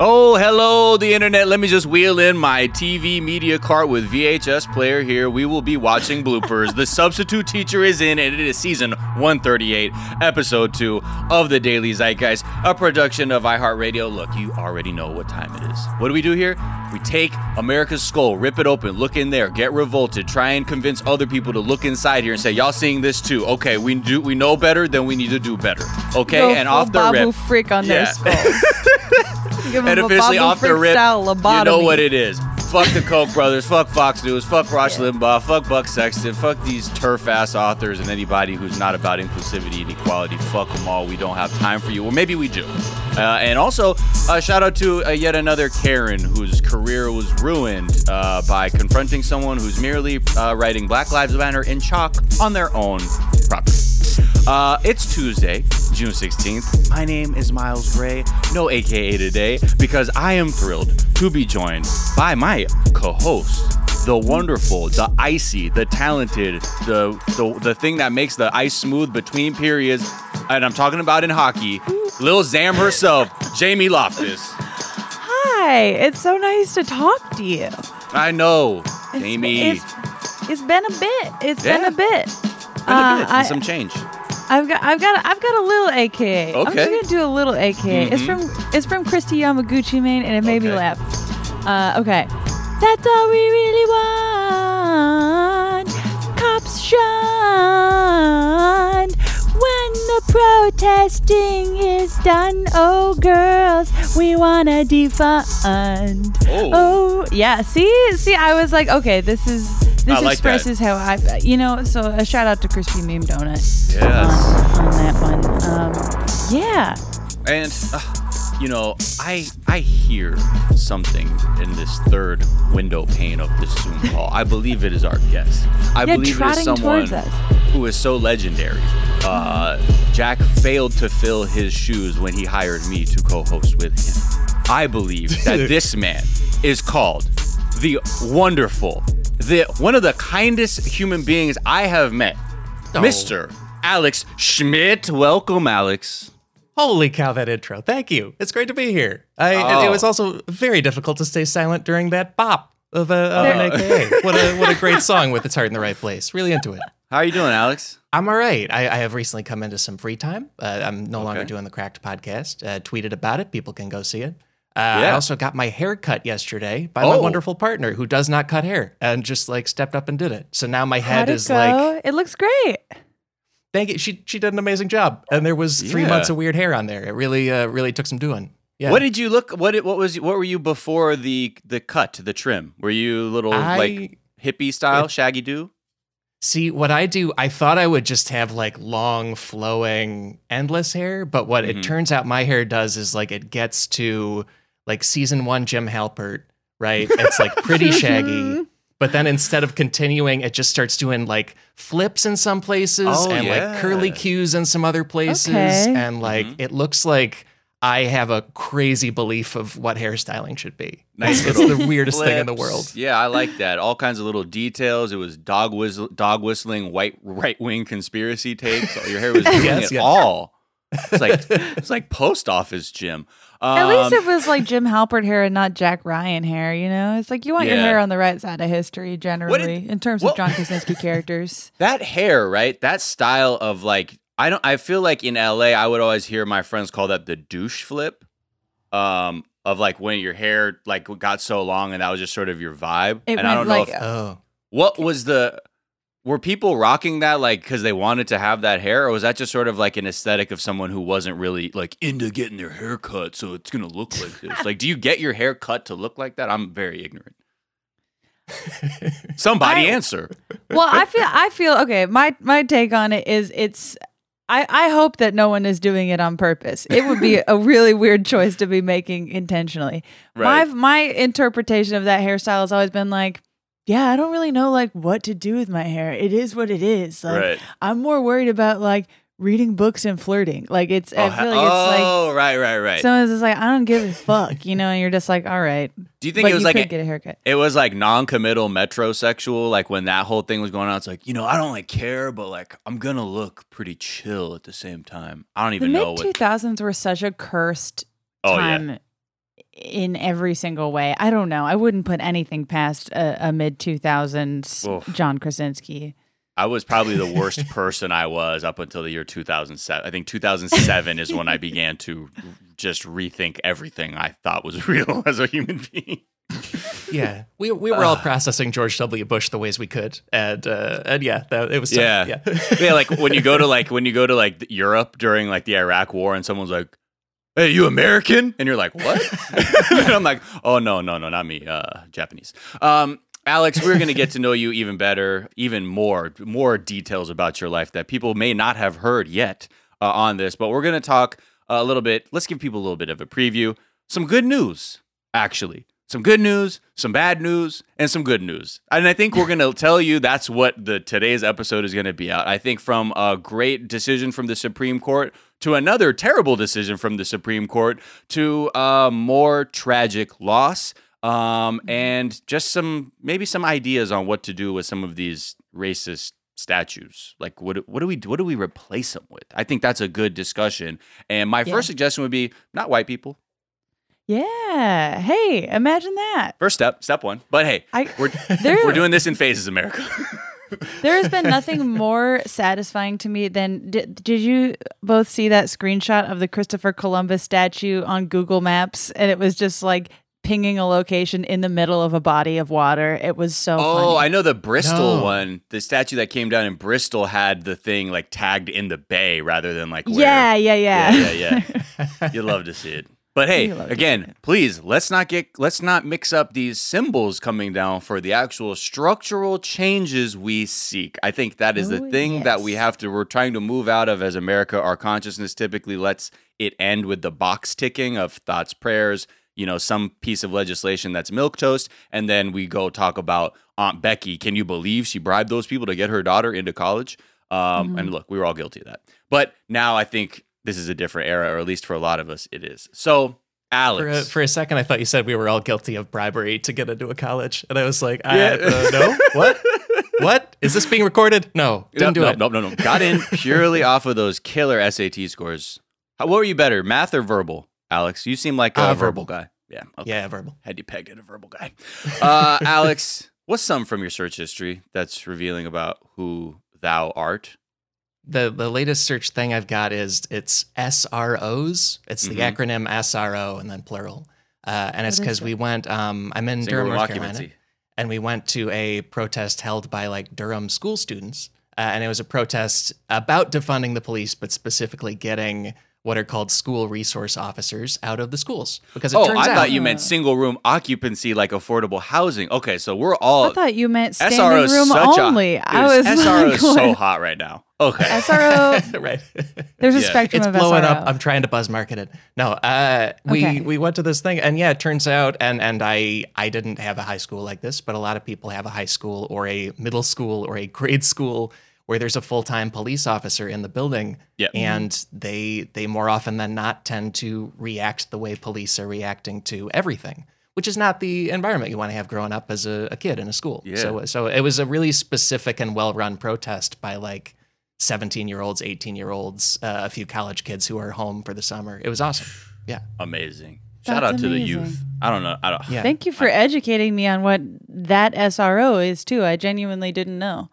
Oh, hello, the internet. Let me just wheel in my TV media cart with VHS player here. We will be watching bloopers. the substitute teacher is in, and it is season 138, episode 2 of the Daily Zeitgeist, a production of iHeartRadio. Look, you already know what time it is. What do we do here? We take America's skull, rip it open, look in there, get revolted, try and convince other people to look inside here and say, "Y'all seeing this too? Okay, we do we know better, then we need to do better." Okay, Go and off the Babu rip. freak on their skulls. And officially off the rip, you know what it is. Fuck the Koch brothers, fuck Fox News, fuck Rush Limbaugh, fuck Buck Sexton, fuck these TERF ass authors and anybody who's not about inclusivity and equality. Fuck them all. We don't have time for you. Or maybe we do. Uh, and also, uh, shout out to uh, yet another Karen whose career was ruined uh, by confronting someone who's merely uh, writing Black Lives Matter in chalk on their own property. Uh, it's Tuesday, June 16th. My name is Miles Gray, no AKA today, because I am thrilled to be joined by my co host, the wonderful, the icy, the talented, the, the, the thing that makes the ice smooth between periods. And I'm talking about in hockey, Lil Zam herself, Jamie Loftus. Hi, it's so nice to talk to you. I know, It's- Jamie. It's, it's been a bit. It's been a bit. Been a uh, bit, I- some change. I've got, I've got, I've got a little AKA. Okay. I'm just gonna do a little AKA. It's Mhm. from, it's from Christy Yamaguchi, man, and it made me laugh. Uh, okay. That's all we really want. Cops shun when the protesting is done. Oh, girls, we wanna defund. Oh. Oh, yeah. See, see, I was like, okay, this is this I like that. expresses how I, you know. So a shout out to Crispy Meme Donut Yes. on, on that one. Um, yeah. And uh, you know, I I hear something in this third window pane of this Zoom call. I believe it is our guest. I Yeah, believe it is someone who is so legendary. Uh, Jack failed to fill his shoes when he hired me to co-host with him. I believe that this man is called the wonderful, the one of the kindest human beings I have met, Oh. Mr. Alex Schmidt. Welcome, Alex. Holy cow, that intro. Thank you. It's great to be here. I, Oh. It was also very difficult to stay silent during that bop of, a, of an There- AKA. What a, what a great song with its heart in the right place. Really into it. How are you doing, Alex? I'm all right. I, I have recently come into some free time. Uh, I'm no longer doing the Cracked podcast. Uh, tweeted about it. People can go see it. Uh, I also got my hair cut yesterday by my Oh. wonderful partner who does not cut hair and just like stepped up and did it. So now my head How'd it is go? like, it looks great. thank you. She, she did an amazing job. And there was three Yeah. months of weird hair on there. It really, uh, really took some doing. Yeah. What did you look? What did- what was what were you before the the cut, the trim? Were you a little I- like hippie style, shaggy do? See, what I do, I thought I would just have like long, flowing, endless hair, but what Mhm. it turns out my hair does is like it gets to like season one Jim Halpert, right? It's like pretty shaggy, but then instead of continuing, it just starts doing like flips in some places Oh, and yeah. like curly cues in some other places. Okay. And like Mhm. it looks like I have a crazy belief of what hairstyling should be. Nice It's little the weirdest thing in the world. Yeah, I like that. All kinds of little details. It was dog whistle, dog whistling, white right wing conspiracy tapes. Your hair was doing Yes, it yeah. all. It's like it's like post office Jim. Um, At least it was like Jim Halpert hair and not Jack Ryan hair. You know, it's like you want your hair on the right side of history generally in terms what- of John Krasinski characters. that hair, right? That style of like I don't I feel like in LA I would always hear my friends call that the douche flip. Um of like when your hair like got so long and that was just sort of your vibe. It and I don't went know if Oh. what was the were people rocking that like because they wanted to have that hair or was that just sort of like an aesthetic of someone who wasn't really like into getting their hair cut so it's gonna look like this like do you get your hair cut to look like that i'm very ignorant somebody I- answer well, I feel I feel okay. My my take on it is it's I, I hope that no one is doing it on purpose. It would be a really weird choice to be making intentionally. Right. My my interpretation of that hairstyle has always been like, yeah, I don't really know like what to do with my hair. It is what it is. Like right I'm more worried about like reading books and flirting. Like it's oh, I feel like it's like oh right right right someone's just like, I don't give a fuck, you know, and you're just like, all right. do you think but it was like a- get a haircut. it was like non-committal metrosexual like when that whole thing was going on it's like you know i don't like care but like i'm gonna look pretty chill at the same time i don't The even know mid what two thousands were such a cursed oh yeah time in every single way. I don't know. I wouldn't put anything past a, a mid 2000s John Krasinski. I was probably the worst person I was up until the year 2007. I think 2007 is when I began to just rethink everything I thought was real as a human being. Yeah, we we were all processing George W. Bush the ways we could, and uh, and yeah, that, it was tough. Yeah. yeah. yeah, like when you go to like when you go to like Europe during like the Iraq War and someone's like, "Hey, you American?" and you're like, "What?" and I'm like, "Oh no, no, no, not me, uh, Japanese." Um, Alex, we're gonna get to know you even better, even more, more details about your life that people may not have heard yet uh, on this, but we're gonna talk a little bit. Let's give people a little bit of a preview. Some good news, actually. Some good news, some bad news, and some good news. And I think we're going to tell you that's what the today's episode is going to be out. I think from a great decision from the Supreme Court to another terrible decision from the Supreme Court to a more tragic loss um, and just some maybe some ideas on what to do with some of these racist statues. Like what what do we what do we replace them with? I think that's a good discussion. And my Yeah. first suggestion would be not white people. Yeah. Hey, imagine that. First step, step one. But hey, I we're we're doing this in phases, America. there has been nothing more satisfying to me than did, did you both see that screenshot of the Christopher Columbus statue on Google Maps and it was just like pinging a location in the middle of a body of water. It was so oh, funny. I know the Bristol No. one. The statue that came down in Bristol had the thing like tagged in the bay rather than like where, yeah, yeah, yeah. yeah, yeah, yeah. You'd love to see it. But hey, You love to see again, please let's not get let's not mix up these symbols coming down for the actual structural changes we seek. I think that is the Oh, thing that we have to we're trying to move out of as America. Our consciousness typically lets it end with the box ticking of thoughts, prayers, you know, some piece of legislation that's milquetoast, and then we go talk about Aunt Becky. Can you believe she bribed those people to get her daughter into college? Um, Mm-hmm. And look, we were all guilty of that. But now I think this is a different era, or at least for a lot of us, it is. So, For a, Alex, for a second, I thought you said we were all guilty of bribery to get into a college, and I was like, I, Yeah. uh, no, what, what is this being recorded? No, didn't do no, it. no, no, no, got in purely off of those killer SAT scores. How, what were you better, math or verbal, Alex? You seem like a Uh, verbal verbal. guy. Yeah. Okay. Yeah, verbal. Had you pegged at a verbal guy. Uh, Alex, what's some from your search history that's revealing about who thou art? The the latest search thing I've got is it's SROs. It's the Mhm. acronym SRO and then plural. Uh, and it's because we went. Um, I'm in Single Durham, North Carolina. and we went to a protest held by like Durham school students. Uh, and it was a protest about defunding the police, but specifically getting what are called school resource officers out of the schools. Because it Oh, turns I out thought you meant single room occupancy, like affordable housing. Okay, so we're all I thought you meant standing SRO room such only. a I was SRO like, is so hot right now. Okay, SRO. right. There's a Yeah. spectrum it's of blowing SRO. up. I'm trying to buzz market it. No, uh, we Okay. we went to this thing, and yeah, it turns out, and and I I didn't have a high school like this, but a lot of people have a high school or a middle school or a grade school where there's a full time police officer in the building, Yeah. and they they more often than not tend to react the way police are reacting to everything. Which is not the environment you want to have growing up as a, a kid in a school. Yeah. So, so it was a really specific and well run protest by like 17 year olds, 18 year olds, uh, a few college kids who are home for the summer. It was awesome. Yeah. amazing. Shout That's out to the youth. I don't know. I don't. Yeah. Thank you for educating me on what that SRO is too. I genuinely didn't know.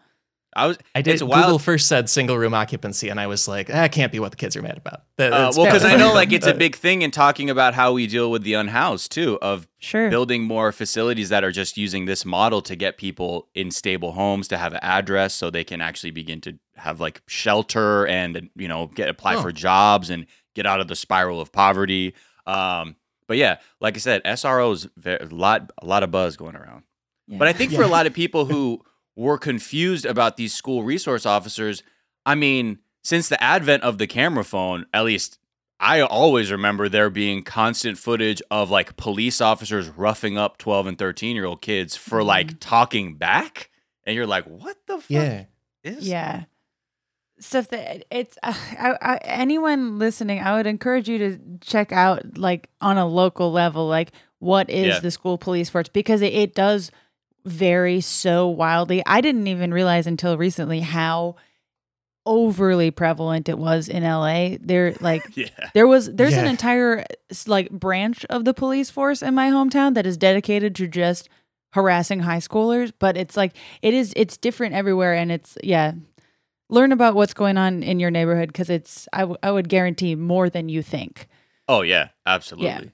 I was. I did. It's Google first said single room occupancy, and I was like, that can't be what the kids are mad about. That- Uh, well, because I know like it's a big thing in talking about how we deal with the unhoused too, of Sure. building more facilities that are just using this model to get people in stable homes to have an address so they can actually begin to have like shelter and you know get apply Oh. for jobs and get out of the spiral of poverty. Um, but yeah, like I said, SROs ve- a lot a lot of buzz going around. Yeah. But I think for a lot of people who were confused about these school resource officers, I mean, since the advent of the camera phone, at least I always remember there being constant footage of like police officers roughing up 12 and 13 year old kids for like talking back. And you're like, what the fuck yeah. is Yeah. Stuff that it's uh, I, I, anyone listening, I would encourage you to check out like on a local level, like what is Yeah. the school police force because it, it does vary so wildly. I didn't even realize until recently how overly prevalent it was in LA. There like Yeah. there was there's an entire like branch of the police force in my hometown that is dedicated to just harassing high schoolers, but it's like it is it's different everywhere and it's yeah. Learn about what's going on in your neighborhood cuz it's I, w- I would guarantee more than you think. Oh yeah, absolutely.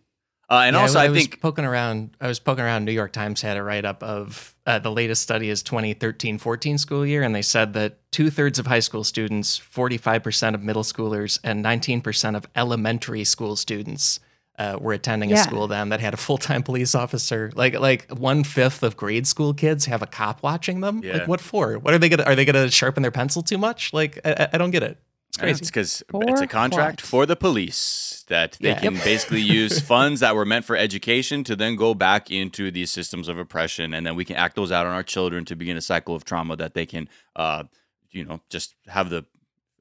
Uh, and Yeah, also, I, I, was think poking around. I was poking around. New York Times had a write up of uh, the latest study is 2013-14 school year, and they said that two thirds of high school students, 45 percent of middle schoolers, and 19 percent of elementary school students uh, were attending Yeah. a school then that had a full time police officer. Like like one fifth of grade school kids have a cop watching them. Yeah. Like what for? What are they gonna? Are they gonna sharpen their pencil too much? Like I, I- I don't get it. It's crazy. It's because For it's a contract what? for the police that they Yeah. can basically use funds that were meant for education to then go back into these systems of oppression, and then we can act those out on our children to begin a cycle of trauma that they can, uh, you know, just have the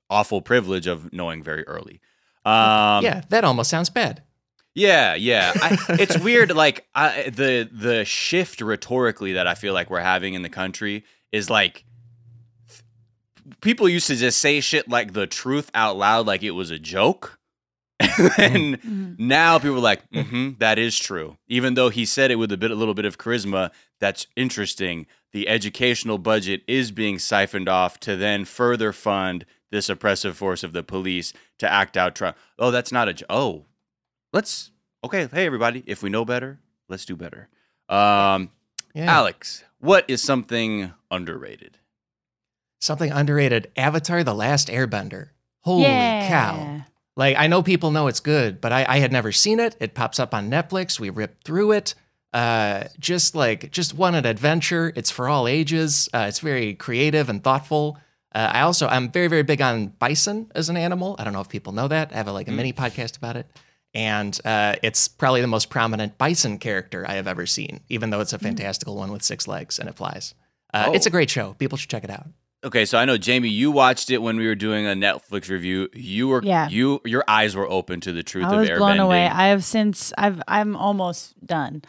awful privilege of knowing very early. Um, yeah, that almost sounds bad. Yeah, yeah. I, it's weird. Like I, the the shift rhetorically that I feel like we're having in the country is like people used to just say shit like the truth out loud, like it was a joke, and Mhm. now people are like, mm-hmm, that is true. Even though he said it with a bit, a little bit of charisma, that's interesting. The educational budget is being siphoned off to then further fund this oppressive force of the police to act out. Try- oh, that's not a. jo- Oh, let's. Okay, hey everybody. If we know better, let's do better. Um, Yeah. Alex, what is something underrated? Something underrated Avatar The Last Airbender. Holy yeah. cow. Like, I know people know it's good, but I, I had never seen it. It pops up on Netflix. We ripped through it. Uh, just like, just one an adventure. It's for all ages. Uh, it's very creative and thoughtful. Uh, I also, I'm very, very big on bison as an animal. I don't know if people know that. I have a, like a mini podcast about it. And uh, it's probably the most prominent bison character I have ever seen, even though it's a fantastical one with six legs and it flies. Uh, It's Oh. a great show. People should check it out. Okay, so I know Jamie, you watched it when we were doing a Netflix review. You were, Yeah. you, your eyes were open to the truth I of was airbending. blown away. I have since I've I'm almost done.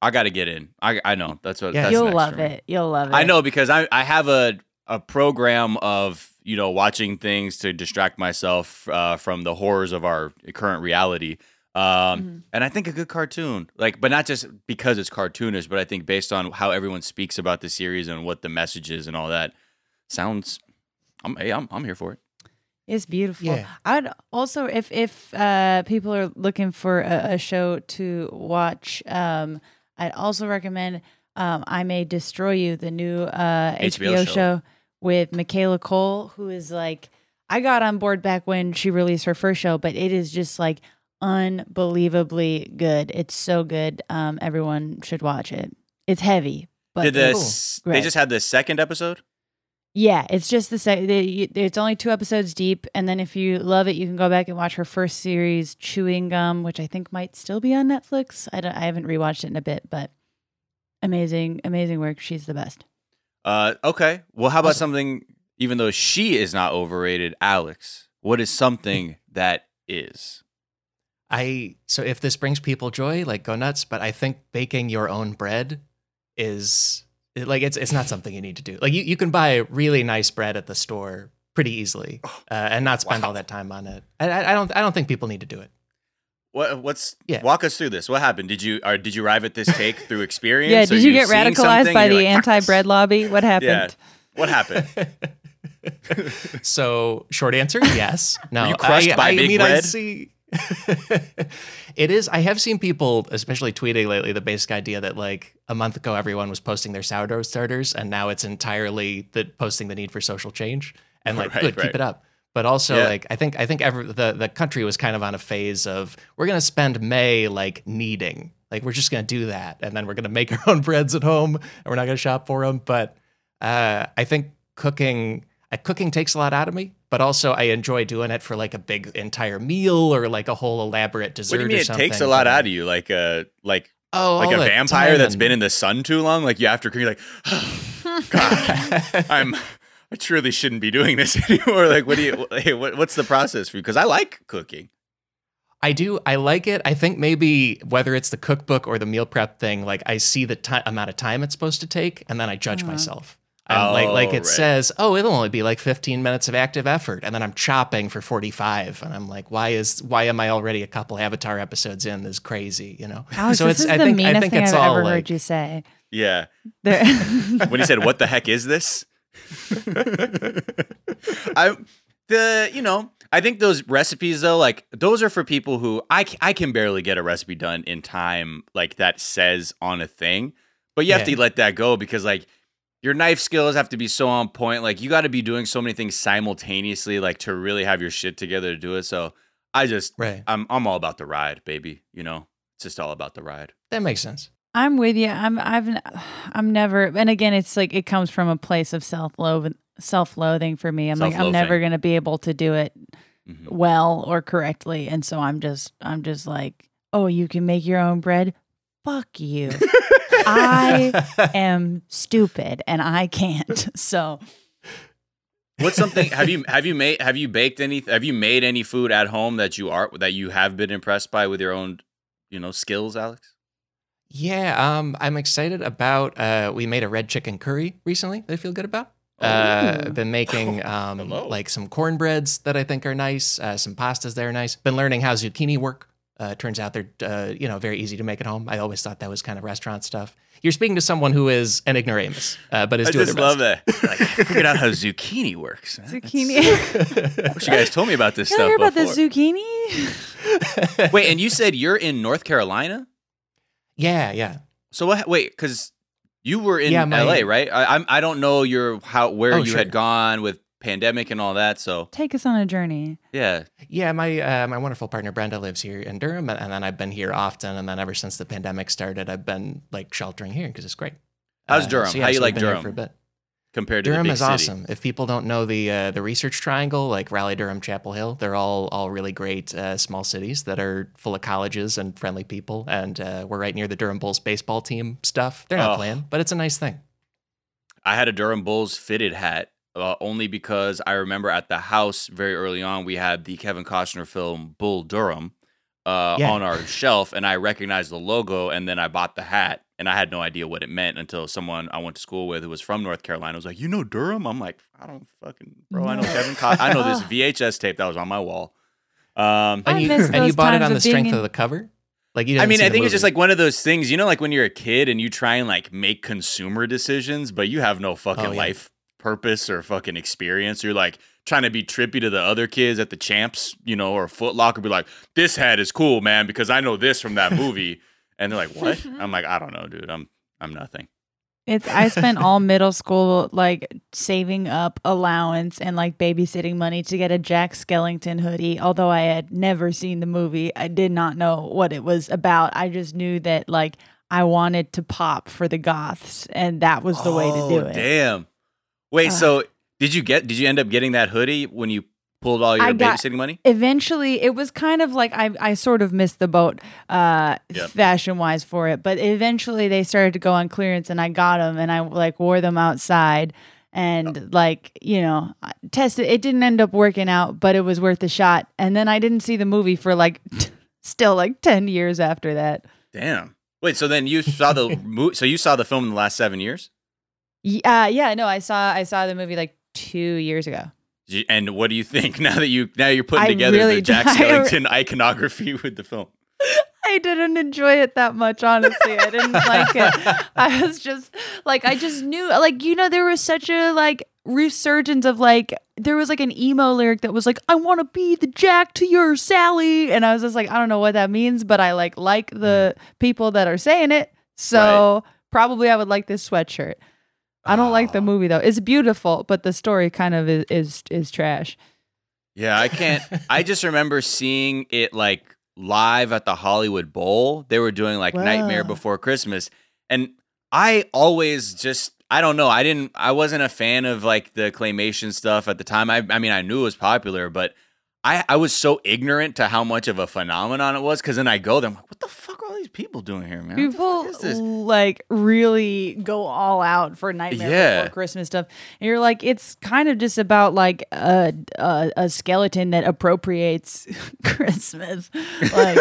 I got to get in. I, I know that's what. Yeah. that's You'll love it. You'll love it. I know because I I have a a program of you know watching things to distract myself uh, from the horrors of our current reality. Um, Mhm. and I think a good cartoon, like, but not just because it's cartoonish, but I think based on how everyone speaks about the series and what the message is and all that, sounds. I'm hey, I'm I'm here for it. It's beautiful. Yeah. I'd also, if if uh, people are looking for a, a show to watch, um, I'd also recommend um, "I May Destroy You," the new uh, HBO HBO, show. show. with Michaela Coel, who is like, I got on board back when she released her first show, but it is just like unbelievably good. It's so good. Um, everyone should watch it. It's heavy, but Did it's- this? They just had the second episode. Yeah, it's just the sec- they, It's only two episodes deep, and then if you love it, you can go back and watch her first series, Chewing Gum, which I think might still be on Netflix. I don't. I haven't rewatched it in a bit, but amazing, amazing work. She's the best. Uh, okay. Well, how about Awesome. something? Even though she is not overrated, Alex, what is something that is? I so if this brings people joy, like go nuts. But I think baking your own bread is it- like it's it's not something you need to do. Like you, you can buy really nice bread at the store pretty easily uh, and not spend Wow. all that time on it. I, I, I don't I don't think people need to do it. What? What's? Yeah. Walk us through this. What happened? Did you? Or did you arrive at this take through experience? Yeah. Did you get radicalized by the like, anti-bread lobby? What happened? Yeah. What happened? so short answer, yes. No, you crushed I, by I big mean, I bread? see. it is. I have seen people, especially tweeting lately, the basic idea that like a month ago everyone was posting their sourdough starters, and now it's entirely the posting the need for social change. And like, Right, good, right. keep it up. But also, Yeah. like, I think I think every, the the country was kind of on a phase of we're gonna spend May like kneading, like we're just gonna do that, and then we're gonna make our own breads at home, and we're not gonna shop for them. But uh, I think cooking uh, cooking takes a lot out of me, but also I enjoy doing it for like a big entire meal or like a whole elaborate dessert. What do you mean? or It takes a lot out of you, like a like Oh, like a vampire time that's and- been in the sun too long. Like you after cooking, you're like, God, I'm. I truly shouldn't be doing this anymore. Like, what do you? Hey, what, what's the process for you? Because I like cooking. I do. I like it. I think maybe whether it's the cookbook or the meal prep thing, like I see the ti amount of time it's supposed to take, and then I judge Uh-huh. myself. And like like Oh, it right. says, oh, it'll only be like 15 minutes of active effort, and then I'm chopping for 45, and I'm like, why is why am I already a couple Avatar episodes in? This is crazy, you know. Alex, so this is I the think meanest I think thing it's I've all ever like, heard you say. Yeah. When he said, "What the heck is this?" I the you know I think those recipes though like those are for people who I I can barely get a recipe done in time like that says on a thing, but you have Yeah. to let that go because like your knife skills have to be so on point. Like you got to be doing so many things simultaneously like to really have your shit together to do it. So I just right. I'm I'm all about the ride, baby. You know, it's just all about the ride. That makes sense. I'm with you. I'm I've n- I'm never and again it's like it comes from a place of self-loathing self-loathing for me. I'm like I'm never going to be able to do it Mhm. well or correctly and so I'm just I'm just like, "Oh, you can make your own bread? Fuck you." I am stupid and I can't. So, What's something have you have you made have you baked any have you made any food at home that you are that you have been impressed by with your own you know skills, Alex? Yeah, um, I'm excited about. Uh, we made a red chicken curry recently. That I feel good about. Uh, I've been making um, like some cornbreads that I think are nice. Uh, some pastas that are nice. Been learning how zucchini work. Uh, turns out they're uh, you know very easy to make at home. I always thought that was kind of restaurant stuff. You're speaking to someone who is an ignoramus, uh, but is I doing just their love best. that. Like, I figured out how zucchini works. zucchini. That's- I wish you guys told me about this Can I stuff hear about the zucchini? Wait, and you said you're in North Carolina? yeah, yeah. So what? Wait, because you were in Yeah, my- LA, right? I, I'm. I don't know your how where Oh, you sure. had gone with pandemic and all that. So Take us on a journey. yeah, Yeah, my uh, my wonderful partner Brenda lives here in Durham, and then I've been here often. And then ever since the pandemic started, I've been like sheltering here because it's great. How's Uh, Durham? so yeah, How you so like we've been here Durham? For a bit. compared to Durham the big is city. awesome. If people don't know the uh, the Research Triangle, like Raleigh, Durham, Chapel Hill, they're all all really great uh, small cities that are full of colleges and friendly people. And uh, we're right near the Durham Bulls baseball team stuff. They're not Oh. playing, but it's a nice thing. I had a Durham Bulls fitted hat uh, only because I remember at the house very early on we had the Kevin Costner film Bull Durham uh, Yeah. on our shelf, and I recognized the logo, and then I bought the hat, and I had no idea what it meant until someone I went to school with who was from North Carolina was like, "You know Durham?" I'm like, "I don't fucking bro, I know Kevin. Costner. I know this VHS tape that was on my wall." Um, And you and you bought it on the strength in- of the cover. Like you I mean, I the think it's just like one of those things, you know, like when you're a kid and you try and like make consumer decisions, but you have no fucking Oh, yeah. life purpose or fucking experience. You're like trying to be trippy to the other kids at the champs, you know, or Foot Locker, be like, this hat is cool, man, because I know this from that movie. and they're like, what? I'm like, I don't know, dude. I'm I'm nothing. It's I spent all middle school like saving up allowance and like babysitting money to get a Jack Skellington hoodie. Although I had never seen the movie, I did not know what it was about. I just knew that like I wanted to pop for the goths, and that was the way to do Oh, it. Damn. Wait, Ugh. so did you get did you end up getting that hoodie when you pulled all your got- babysitting money? Eventually, it was kind of like I, I sort of missed the boat, uh, Yep. fashion wise for it. But eventually, they started to go on clearance, and I got them, and I like wore them outside, and like you know, tested. It didn't end up working out, but it was worth a shot. And then I didn't see the movie for like still like ten years after that. Damn. Wait, so then you saw the mo- so you saw the film in the last seven years? Yeah, uh, yeah, no, I saw I saw the movie like two years ago. And what do you think now that you now you're putting I together really the Jack I- Skellington iconography with the film? I didn't enjoy it that much, honestly. I didn't like it. I was just like, I just knew, like, you know, there was such a like resurgence of like, there was like an emo lyric that was like, I want to be the Jack to your Sally. And I was just like, I don't know what that means, but I like like the mm. people that are saying it. So probably I would like this sweatshirt. I don't like the Oh. movie though. It's beautiful, but the story kind of is is, is trash. Yeah, I can't. I just remember seeing it like live at the Hollywood Bowl. They were doing like Nightmare Before Christmas, and I always just I don't know. I didn't. I wasn't a fan of like the claymation stuff at the time. I I mean, I knew it was popular, but. I, I was so ignorant to how much of a phenomenon it was because then I go there, I'm like, what the fuck are all these people doing here, man? People fuck is this? like really go all out for Nightmare Yeah. Before Christmas stuff. And you're like, it's kind of just about like a a, a skeleton that appropriates Christmas. Like,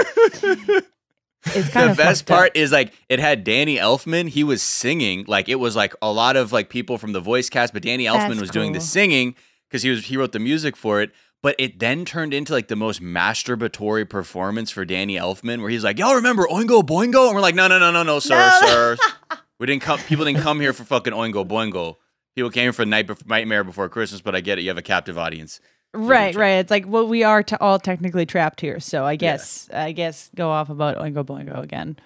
is kind of the of best fucked up. part is like it had Danny Elfman. He was singing like it was like a lot of like people from the voice cast, but Danny Elfman That's was doing the singing because he was he wrote the music for it. But it then turned into like the most masturbatory performance for Danny Elfman, where he's like, "Y'all remember Oingo Boingo?" And we're like, "No, no, no, no, no, sir, No. sir. We didn't come. People didn't come here for fucking Oingo Boingo. People came for Night Bef- Nightmare Before Christmas." But I get it. You have a captive audience. Right, right. It's like well, we are t- all technically trapped here, so I guess I guess go off about Oingo Boingo again.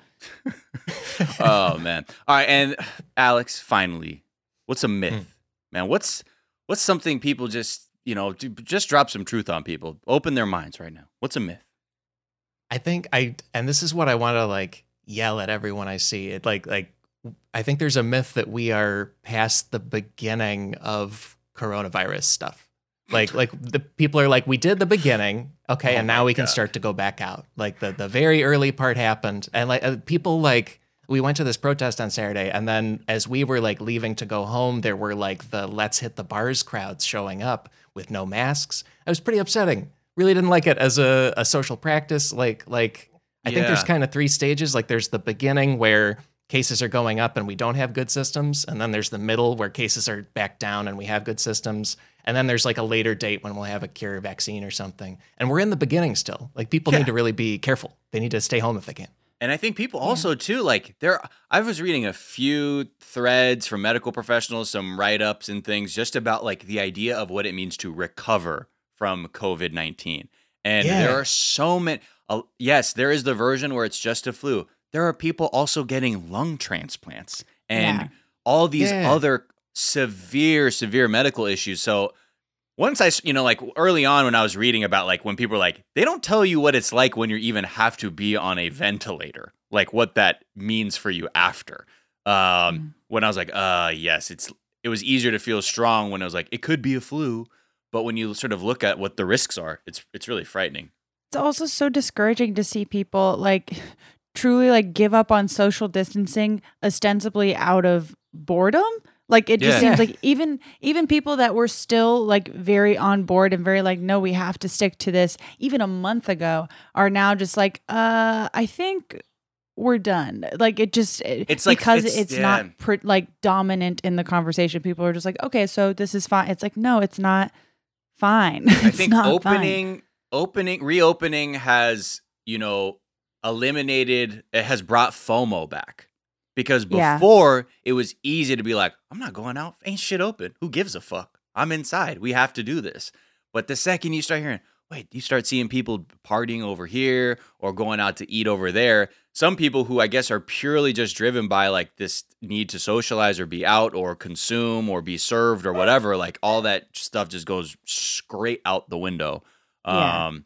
oh man. All right, and Alex, finally, what's a myth, Hmm. man? What's what's something people just you know just drop some truth on people. Open their minds right now. What's a myth? I think I and this is what I want to like yell at everyone I see. It like like I think there's a myth that we are past the beginning of coronavirus stuff. Like like the people are like we did the beginning, okay, Oh and now we can start to go back out. Like the the very early part happened and like uh, people like we went to this protest on Saturday and then as we were like leaving to go home there were like the let's hit the bars crowds showing up with no masks. It was pretty upsetting. Really didn't like it as a, a social practice like like I think there's kind of three stages. Like there's the beginning where cases are going up and we don't have good systems, and then there's the middle where cases are back down and we have good systems, and then there's like a later date when we'll have a cure vaccine or something. And we're in the beginning still. Like people Yeah. need to really be careful. They need to stay home if they can. And I think people also too like there. I was reading a few threads from medical professionals, some write ups and things just about like the idea of what it means to recover from COVID nineteen. And there are so many. Uh, yes, there is the version where it's just a flu. There are people also getting lung transplants and Yeah. all these Yeah. other severe, severe medical issues. So once I, you know, like early on when I was reading about like when people are like, they don't tell you what it's like when you even have to be on a ventilator, like what that means for you after. Um, Mm. when I was like, uh, yes, it's, it was easier to feel strong when I was like, it could be a flu. But when you sort of look at what the risks are, it's, it's really frightening. It's also so discouraging to see people like truly like give up on social distancing ostensibly out of boredom. Like it just Yeah. seems like even even people that were still like very on board and very like no we have to stick to this even a month ago are now just like uh I think we're done. Like it just it- It's like- because it's- it's, yeah. not pr- like dominant in the conversation. People are just like okay, so this is fine. It's like no, it's not fine. I think not fine. opening, opening, reopening has, you know, eliminated, it has brought FOMO back. Because Yeah. before it was easy to be like, I'm not going out. Ain't shit open. Who gives a fuck? I'm inside. We have to do this. But the second you start hearing, wait, you start seeing people partying over here or going out to eat over there. Some people who I guess are purely just driven by like this need to socialize or be out or consume or be served or whatever, like all that stuff just goes straight out the window. Yeah. Um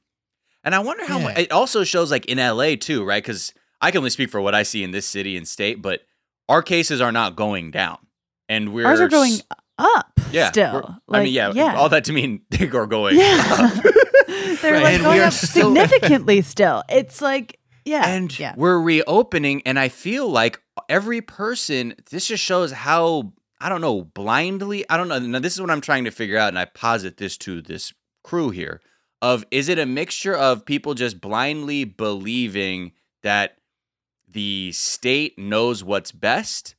and I wonder how much it also shows like in LA too, right? Cuz I can only speak for what I see in this city and state, but our cases are not going down. And we're Ours are going up yeah, still. we're- I mean, yeah, yeah. all that to mean they are going Yeah. up. They're Right. like And going up so- significantly still. It's like, yeah. and yeah. we're reopening and i feel like every person this just shows how i don't know blindly i don't know now this is what i'm trying to figure out and i posit this to this crew here of is it a mixture of people just blindly believing that the state knows what's best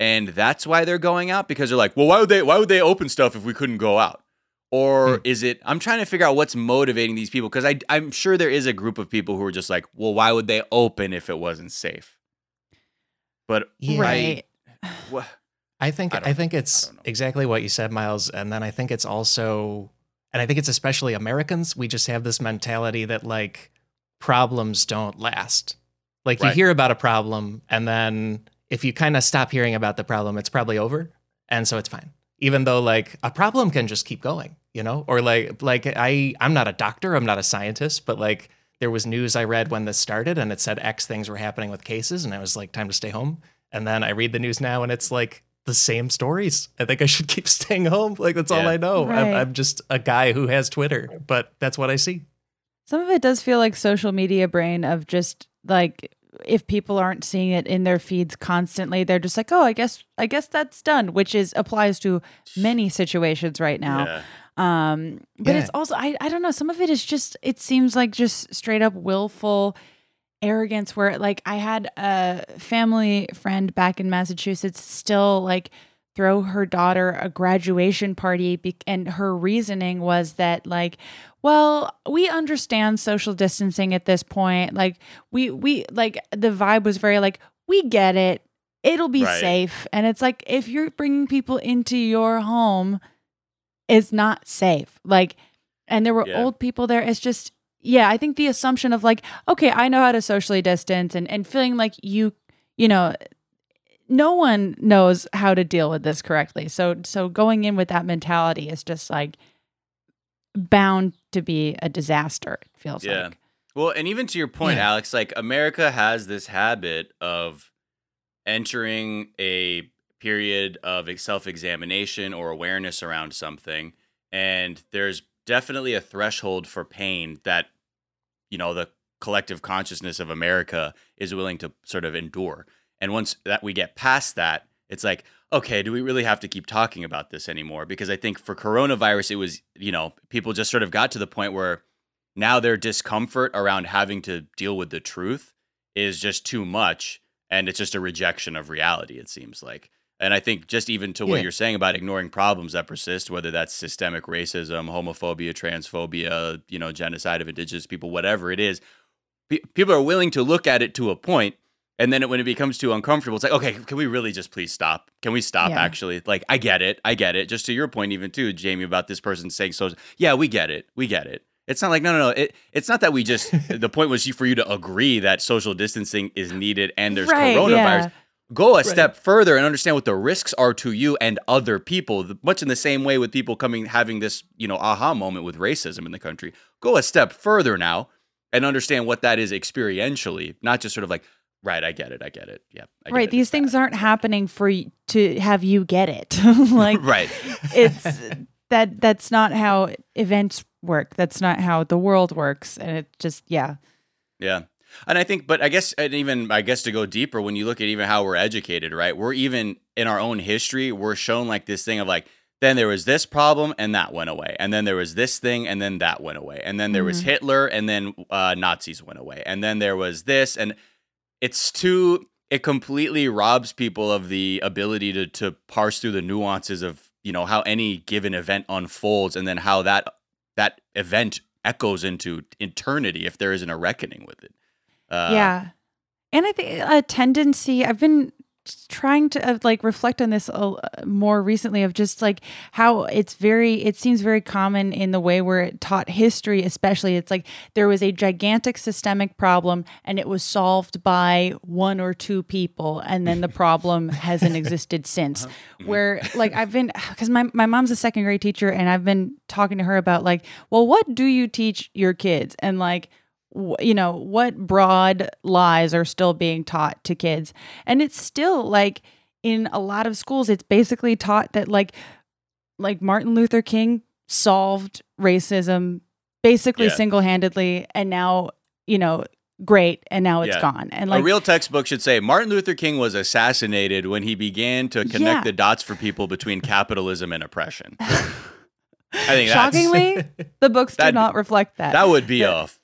and that's why they're going out because they're like well why would they why would they open stuff if we couldn't go out or Hmm. is it i'm trying to figure out what's motivating these people because i'm sure there is a group of people who are just like well why would they open if it wasn't safe but Yeah. right. I think I I, think it's I exactly what you said, Miles. And then I think it's also, and I think it's especially Americans. We just have this mentality that like problems don't last. Like you hear about a problem, and then if you kind of stop hearing about the problem, it's probably over, and so it's fine. Even though like a problem can just keep going, you know, or like like I I'm not a doctor, I'm not a scientist, but like there was news I read when this started, and it said X things were happening with cases, and I was like, time to stay home. And then I read the news now, and it's like the same stories. I think I should keep staying home. Like that's all I know. I'm, I'm just a guy who has Twitter, but that's what I see. Some of it does feel like social media brain of just like if people aren't seeing it in their feeds constantly, they're just like, oh, I guess I guess that's done, which is applies to many situations right now. yeah. Um, but Yeah. it's also I I don't know. Some of it is just it seems like just straight up willful arrogance where like I had a family friend back in Massachusetts still like throw her daughter a graduation party be- and her reasoning was that like well we understand social distancing at this point. Like we we like the vibe was very like we get it. It'll be Right. safe. And it's like if you're bringing people into your home it's not safe. Like and there were Yeah. old people there. It's just yeah i think the assumption of like okay i know how to socially distance and and feeling like you you know no one knows how to deal with this correctly so so going in with that mentality is just like bound to be a disaster it feels Yeah. like Well, and even to your point, Yeah. Alex, like America has this habit of entering a period of self examination or awareness around something. And there's definitely a threshold for pain that, you know, the collective consciousness of America is willing to sort of endure. And once that we get past that, it's like, okay, do we really have to keep talking about this anymore? Because I think for coronavirus, it was, you know, people just sort of got to the point where now their discomfort around having to deal with the truth is just too much and it's just a rejection of reality it seems like and i think just even to what Yeah. you're saying about ignoring problems that persist whether that's systemic racism homophobia transphobia you know genocide of indigenous people whatever it is pe- people are willing to look at it to a point and then it, when it becomes too uncomfortable it's like okay can we really just please stop can we stop Yeah. actually like i get it i get it just to your point even too jamie about this person saying so yeah we get it we get it it's not like no, no, no. It, it's not that we just. the point was for you to agree that social distancing is needed and there's Right, coronavirus. yeah. Go a step further and understand what the risks are to you and other people. Much in the same way with people coming having this, you know, aha moment with racism in the country. Go a step further now and understand what that is experientially, not just sort of like, right, I get it, I get it. Yep. I get right it, these it's things bad. aren't happening for y- to have you get it like right. it's that that's not how events work that's not how the world works and it just yeah Yeah. And I think, but I guess, and even, I guess to go deeper, when you look at even how we're educated, right? We're even in our own history, we're shown like this thing of like, then there was this problem and that went away. And then there was this thing and then that went away. And then there was Mhm. Hitler and then uh, Nazis went away. And then there was this. And it's too, it completely robs people of the ability to, to parse through the nuances of, you know, how any given event unfolds and then how that, that event echoes into eternity if there isn't a reckoning with it. Uh, yeah and i think a tendency i've been trying to uh, like reflect on this uh, more recently of just like how it's very it seems very common in the way we're taught history especially. It's like there was a gigantic systemic problem and it was solved by one or two people and then the problem hasn't existed since. Where like i've been because my, my mom's a second grade teacher and i've been talking to her about like well what do you teach your kids? And like you know what broad lies are still being taught to kids and it's still like in a lot of schools it's basically taught that like like martin luther king solved racism basically Yeah. single-handedly and now you know great and now it's Yeah. gone and like a real textbook should say Martin Luther King was assassinated when he began to connect Yeah. the dots for people between capitalism and oppression. I think that's, shockingly the books do not reflect that that would be was a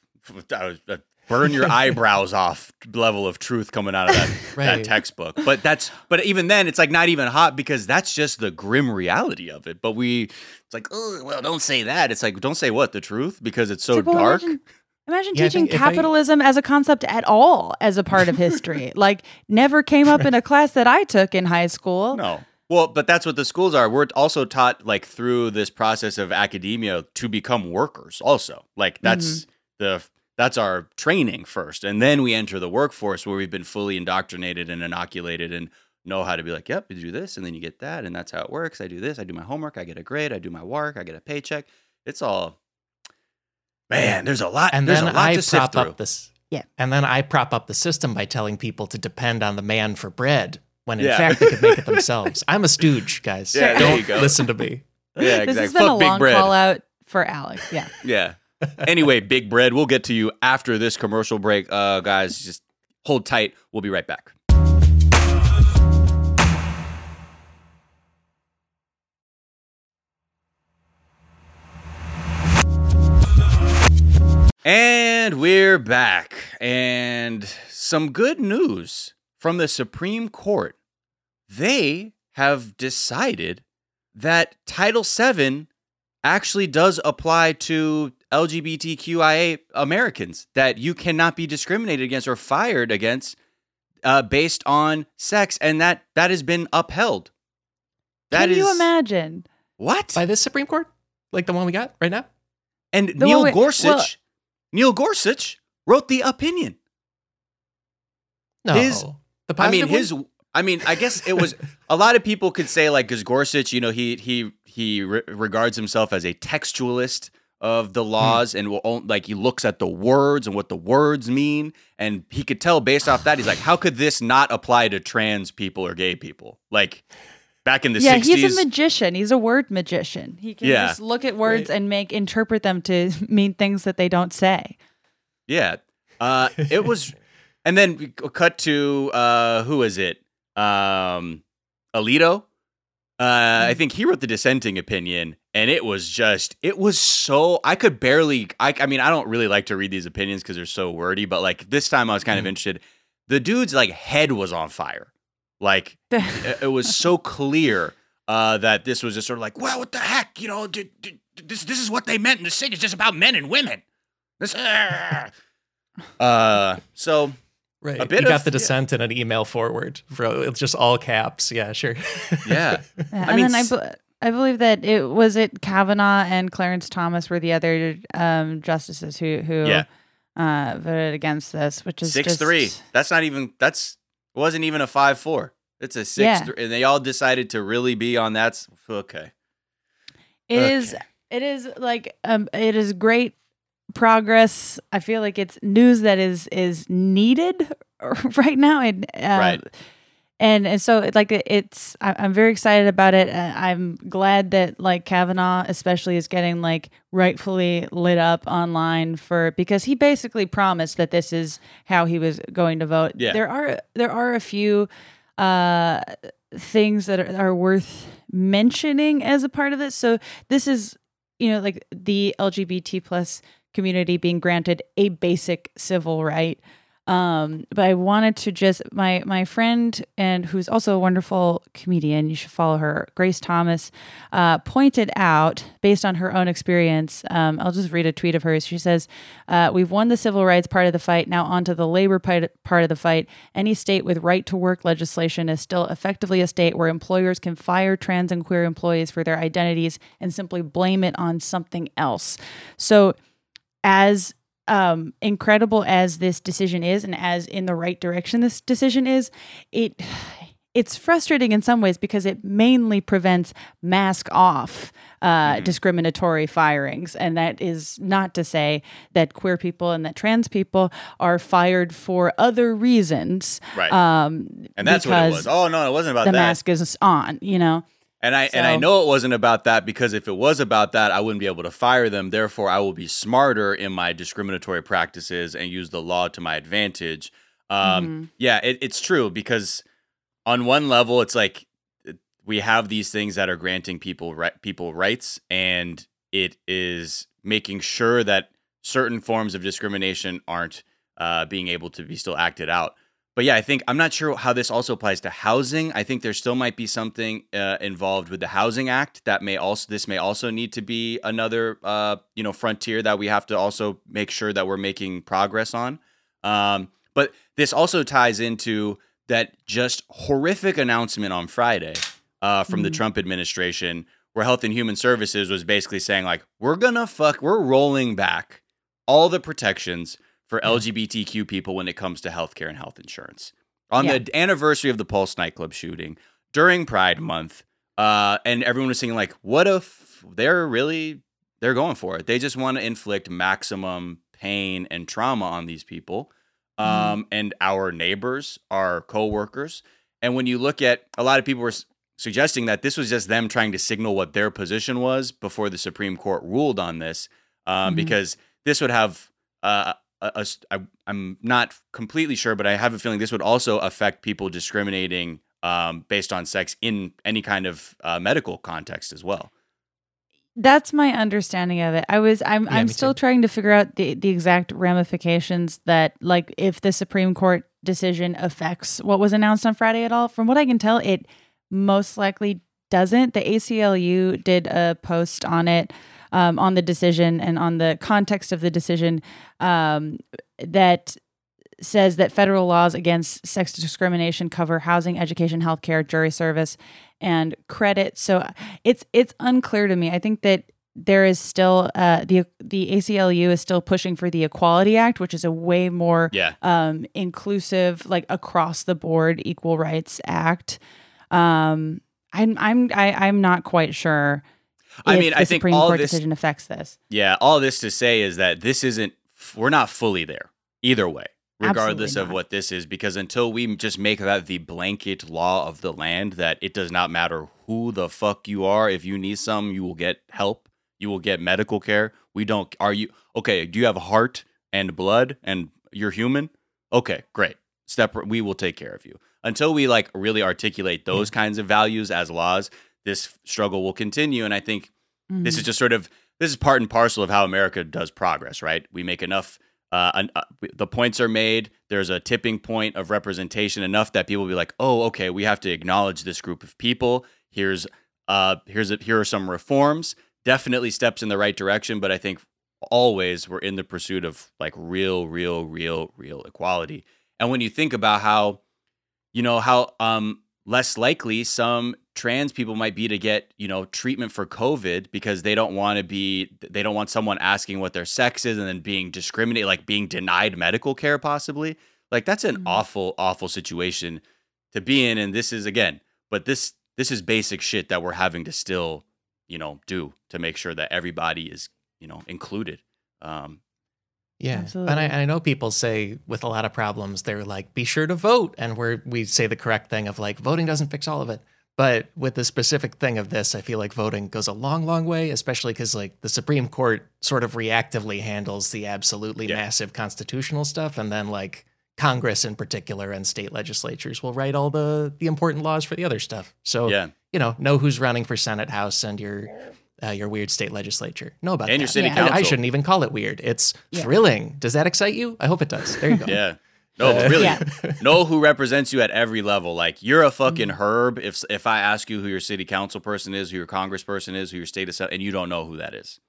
Uh, burn your eyebrows off level of truth coming out of that, that textbook. But that's but even then it's like not even hot because that's just the grim reality of it. But we it's like, oh well, don't say that. It's like don't say what the truth because it's so It's like, well, dark. Imagine, imagine Yeah, teaching think if I- capitalism as a concept at all as a part of history. like, never came up in a class that I took in high school. No. Well, but that's what the schools are. We're also taught like through this process of academia to become workers also. Like that's mm-hmm. the that's our training first. And then we enter the workforce where we've been fully indoctrinated and inoculated and know how to be like, yep, you do this and then you get that and that's how it works. I do this, I do my homework, I get a grade, I do my work, I get a paycheck. It's all Man, there's a lot and there's then a lot I to sift prop through. up this. Yeah. And then I prop up the system by telling people to depend on the man for bread when in Yeah. fact they could make it themselves. I'm a stooge, guys. Yeah, Don't you go. listen to me. Yeah, This exactly. has been Fuck a big long bread. call out for Alex. Yeah. Yeah. Anyway, Big Bread, we'll get to you after this commercial break. Uh, guys, just hold tight. We'll be right back. And we're back. And some good news from the Supreme Court. They have decided that Title VII actually does apply to LGBTQIA Americans, that you cannot be discriminated against or fired against uh, based on sex. And that that has been upheld. That Can is you imagine? what? By this Supreme Court? Like the one we got right now? And The Neil we- Gorsuch, well- Neil Gorsuch wrote the opinion. No. His- the I mean, positive his. I mean, I guess it was a lot of people could say like because Gorsuch, you know, he he he re- regards himself as a textualist of the laws and will own, like he looks at the words and what the words mean and he could tell based off that he's like how could this not apply to trans people or gay people like back in the yeah, 60s he's a magician. He's a word magician. He can Yeah. just look at words Right. and make interpret them to mean things that they don't say. Yeah. Uh, it was, and then we cut to uh, who is it? Um, Alito. Uh, I think he wrote the dissenting opinion, and it was just, it was so. I could barely. I, I mean, I don't really like to read these opinions because they're so wordy, but like this time, I was kind of Mhm. interested. The dude's like head was on fire. Like it, it was so clear uh, that this was just sort of like, well, what the heck, you know, d- d- this this is what they meant in the sig. It's just about men and women. This, uh, so Right. A bit you got of- the dissent in an email forward. Bro, it's just all caps. Yeah, sure. yeah, Yeah, I and mean, then I, s- be- I believe that it was it Kavanaugh and Clarence Thomas were the other um, justices who who Yeah. uh, voted against this, which is six just, three. That's not even. That's wasn't even a five four. It's a six Yeah. three, and they all decided to really be on that. Okay, It is. Okay. It is like um. It is great progress. I feel like it's news that is is needed right now, and uh, Right. And, and so it- like it- it's I- I'm very excited about it. I'm glad that like Kavanaugh especially is getting like rightfully lit up online for because he basically promised that this is how he was going to vote. Yeah. There are there are a few uh things that are, are worth mentioning as a part of this. So this is, you know, like the LGBT plus community being granted a basic civil right. Um, but I wanted to just my my friend and who's also a wonderful comedian, you should follow her, Grace Thomas, uh, pointed out based on her own experience. Um, I'll just read a tweet of hers. She says, uh, "We've won the civil rights part of the fight. Now on to the labor part of the fight. Any state with right to work legislation is still effectively a state where employers can fire trans and queer employees for their identities and simply blame it on something else." So as um, incredible as this decision is, and as in the right direction this decision is, it it's frustrating in some ways because it mainly prevents mask off uh, discriminatory firings, and that is not to say that queer people and that trans people are fired for other reasons. right. Um, and that's what it was. Oh no, it wasn't about the that. mask is on, you know. And I and I know it wasn't about that because if it was about that, I wouldn't be able to fire them. Therefore, I will be smarter in my discriminatory practices and use the law to my advantage. Um, Mhm. Yeah, it, it's true because on one level, it's like we have these things that are granting people ri- people rights, and it is making sure that certain forms of discrimination aren't uh, being able to be still acted out. But yeah, I think I'm not sure how this also applies to housing. I think there still might be something uh, involved with the Housing Act that may also this may also need to be another uh, you know frontier that we have to also make sure that we're making progress on. Um, but this also ties into that just horrific announcement on Friday uh, from the Mhm. Trump administration, where Health and Human Services was basically saying like, we're gonna fuck, we're rolling back all the protections for LGBTQ people when it comes to healthcare and health insurance. On Yeah. the anniversary of the Pulse nightclub shooting during Pride Month, uh, and everyone was saying like, what if they're really they're going for it? They just want to inflict maximum pain and trauma on these people, um, and our neighbors, our coworkers. And when you look at a lot of people were s- suggesting that this was just them trying to signal what their position was before the Supreme Court ruled on this, um, Mhm. because this would have uh, a, a s- I, I'm not completely sure, but I have a feeling this would also affect people discriminating um, based on sex in any kind of uh, medical context as well. That's my understanding of it. I was I'm Yeah, I'm still too. trying to figure out the the exact ramifications that like if the Supreme Court decision affects what was announced on Friday at all. From what I can tell, it most likely doesn't. The ACLU did a post on it um, on the decision and on the context of the decision um, that says that federal laws against sex discrimination cover housing, education, healthcare, jury service, and credit. So it's it's unclear to me. I think that there is still uh, the the ACLU is still pushing for the Equality Act, which is a way more Yeah. um, inclusive, like across the board equal rights act. Um, I'm I'm I, I'm not quite sure. I mean, I think Supreme all Court this- decision affects this. Yeah, all this to say is that this isn't, we're not fully there either way, regardless of what this is, because until we just make that the blanket law of the land, that it does not matter who the fuck you are, if you need some, you will get help, you will get medical care. We don't, are you, okay, do you have heart and blood and you're human? Okay, great. Step, we will take care of you. Until we like really articulate those kinds of values as laws, this struggle will continue. And I think this is just sort of this is part and parcel of how America does progress, right? We make enough. Uh, un- uh, the points are made. There's a tipping point of representation enough that people will be like, "Oh, okay, we have to acknowledge this group of people. Here's uh, here's a, here are some reforms. Definitely steps in the right direction, but I think always we're in the pursuit of like real, real, real, real equality. And when you think about how, you know, how um less likely some trans people might be to get, you know, treatment for COVID because they don't want to be they don't want someone asking what their sex is and then being discriminated, like being denied medical care possibly. Like that's an Mhm. awful, awful situation to be in. And this is again, but this this is basic shit that we're having to still, you know, do to make sure that everybody is, you know, included. Um, Yeah, Absolutely. and I, and I know people say with a lot of problems, they're like, "Be sure to vote," and we're we say the correct thing of like, voting doesn't fix all of it. But with the specific thing of this, I feel like voting goes a long, long way, especially because like the Supreme Court sort of reactively handles the absolutely Yeah. massive constitutional stuff, and then like Congress in particular and state legislatures will write all the the important laws for the other stuff. So yeah, you know, know who's running for Senate, House, and your uh, your weird state legislature. Know about and your city Yeah. I- I shouldn't even call it weird. It's Yeah. thrilling. Does that excite you? I hope it does. There you go. Yeah. No, but really. Yeah. Know who represents you at every level. Like you're a fucking Mm-hmm. herb. If if I ask you who your city council person is, who your congressperson is, who your state assembly, and you don't know who that is,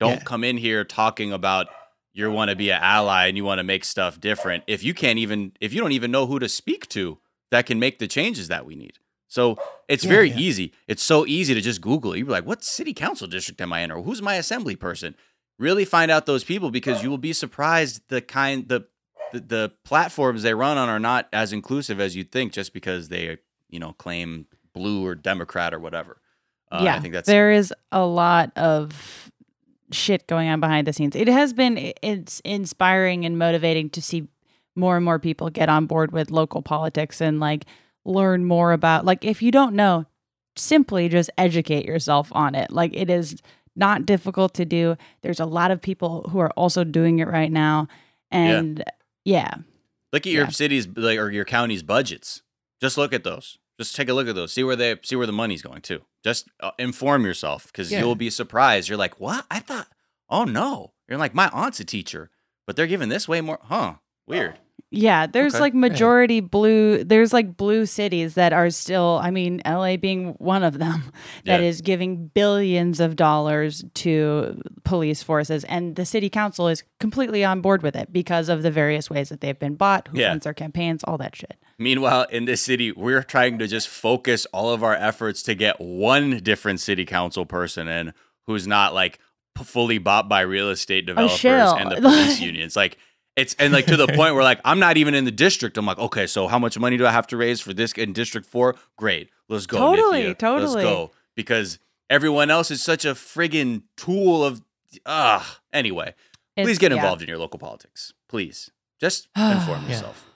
don't Yeah. come in here talking about you want to be an ally and you want to make stuff different. If you can't even, if you don't even know who to speak to, that can make the changes that we need. So it's Yeah, very yeah. easy. It's so easy to just Google it. You'd be like, what city council district am I in? Or who's my assembly person? Really find out those people because you will be surprised the kind the the, the platforms they run on are not as inclusive as you'd think just because they you know claim blue or Democrat or whatever. Uh, yeah, I think that's there is a lot of shit going on behind the scenes. It has been it's inspiring and motivating to see more and more people get on board with local politics and like learn more about like if you don't know, simply just educate yourself on it. Like it is not difficult to do. There's a lot of people who are also doing it right now and yeah. Look at your Yeah. city's like or your county's budgets. Just look at those. Just take a look at those. See where they see where the money's going to. Just uh, inform yourself because Yeah. you'll be surprised. You're like, what? I thought. Oh no. You're like, my aunt's a teacher, but they're giving this way more. Huh? Weird. Yeah, there's Okay. like majority blue. There's like blue cities that are still. I mean, LA being one of them, that is Yeah. giving billions of dollars to police forces, and the city council is completely on board with it because of the various ways that they've been bought, who Yeah. funds their campaigns, all that shit. Meanwhile, in this city, we're trying to just focus all of our efforts to get one different city council person in who's not like fully bought by real estate oh, developers and the police unions. Like it's and like to the point where like I'm not even in the district. I'm like, okay, so how much money do I have to raise for this in District Four? Great, let's go. Totally, Nithya. totally. Let's go because everyone else is such a friggin' tool of. Ah, anyway, please It's- get yeah. involved in your local politics. Please, just inform Yeah. yourself.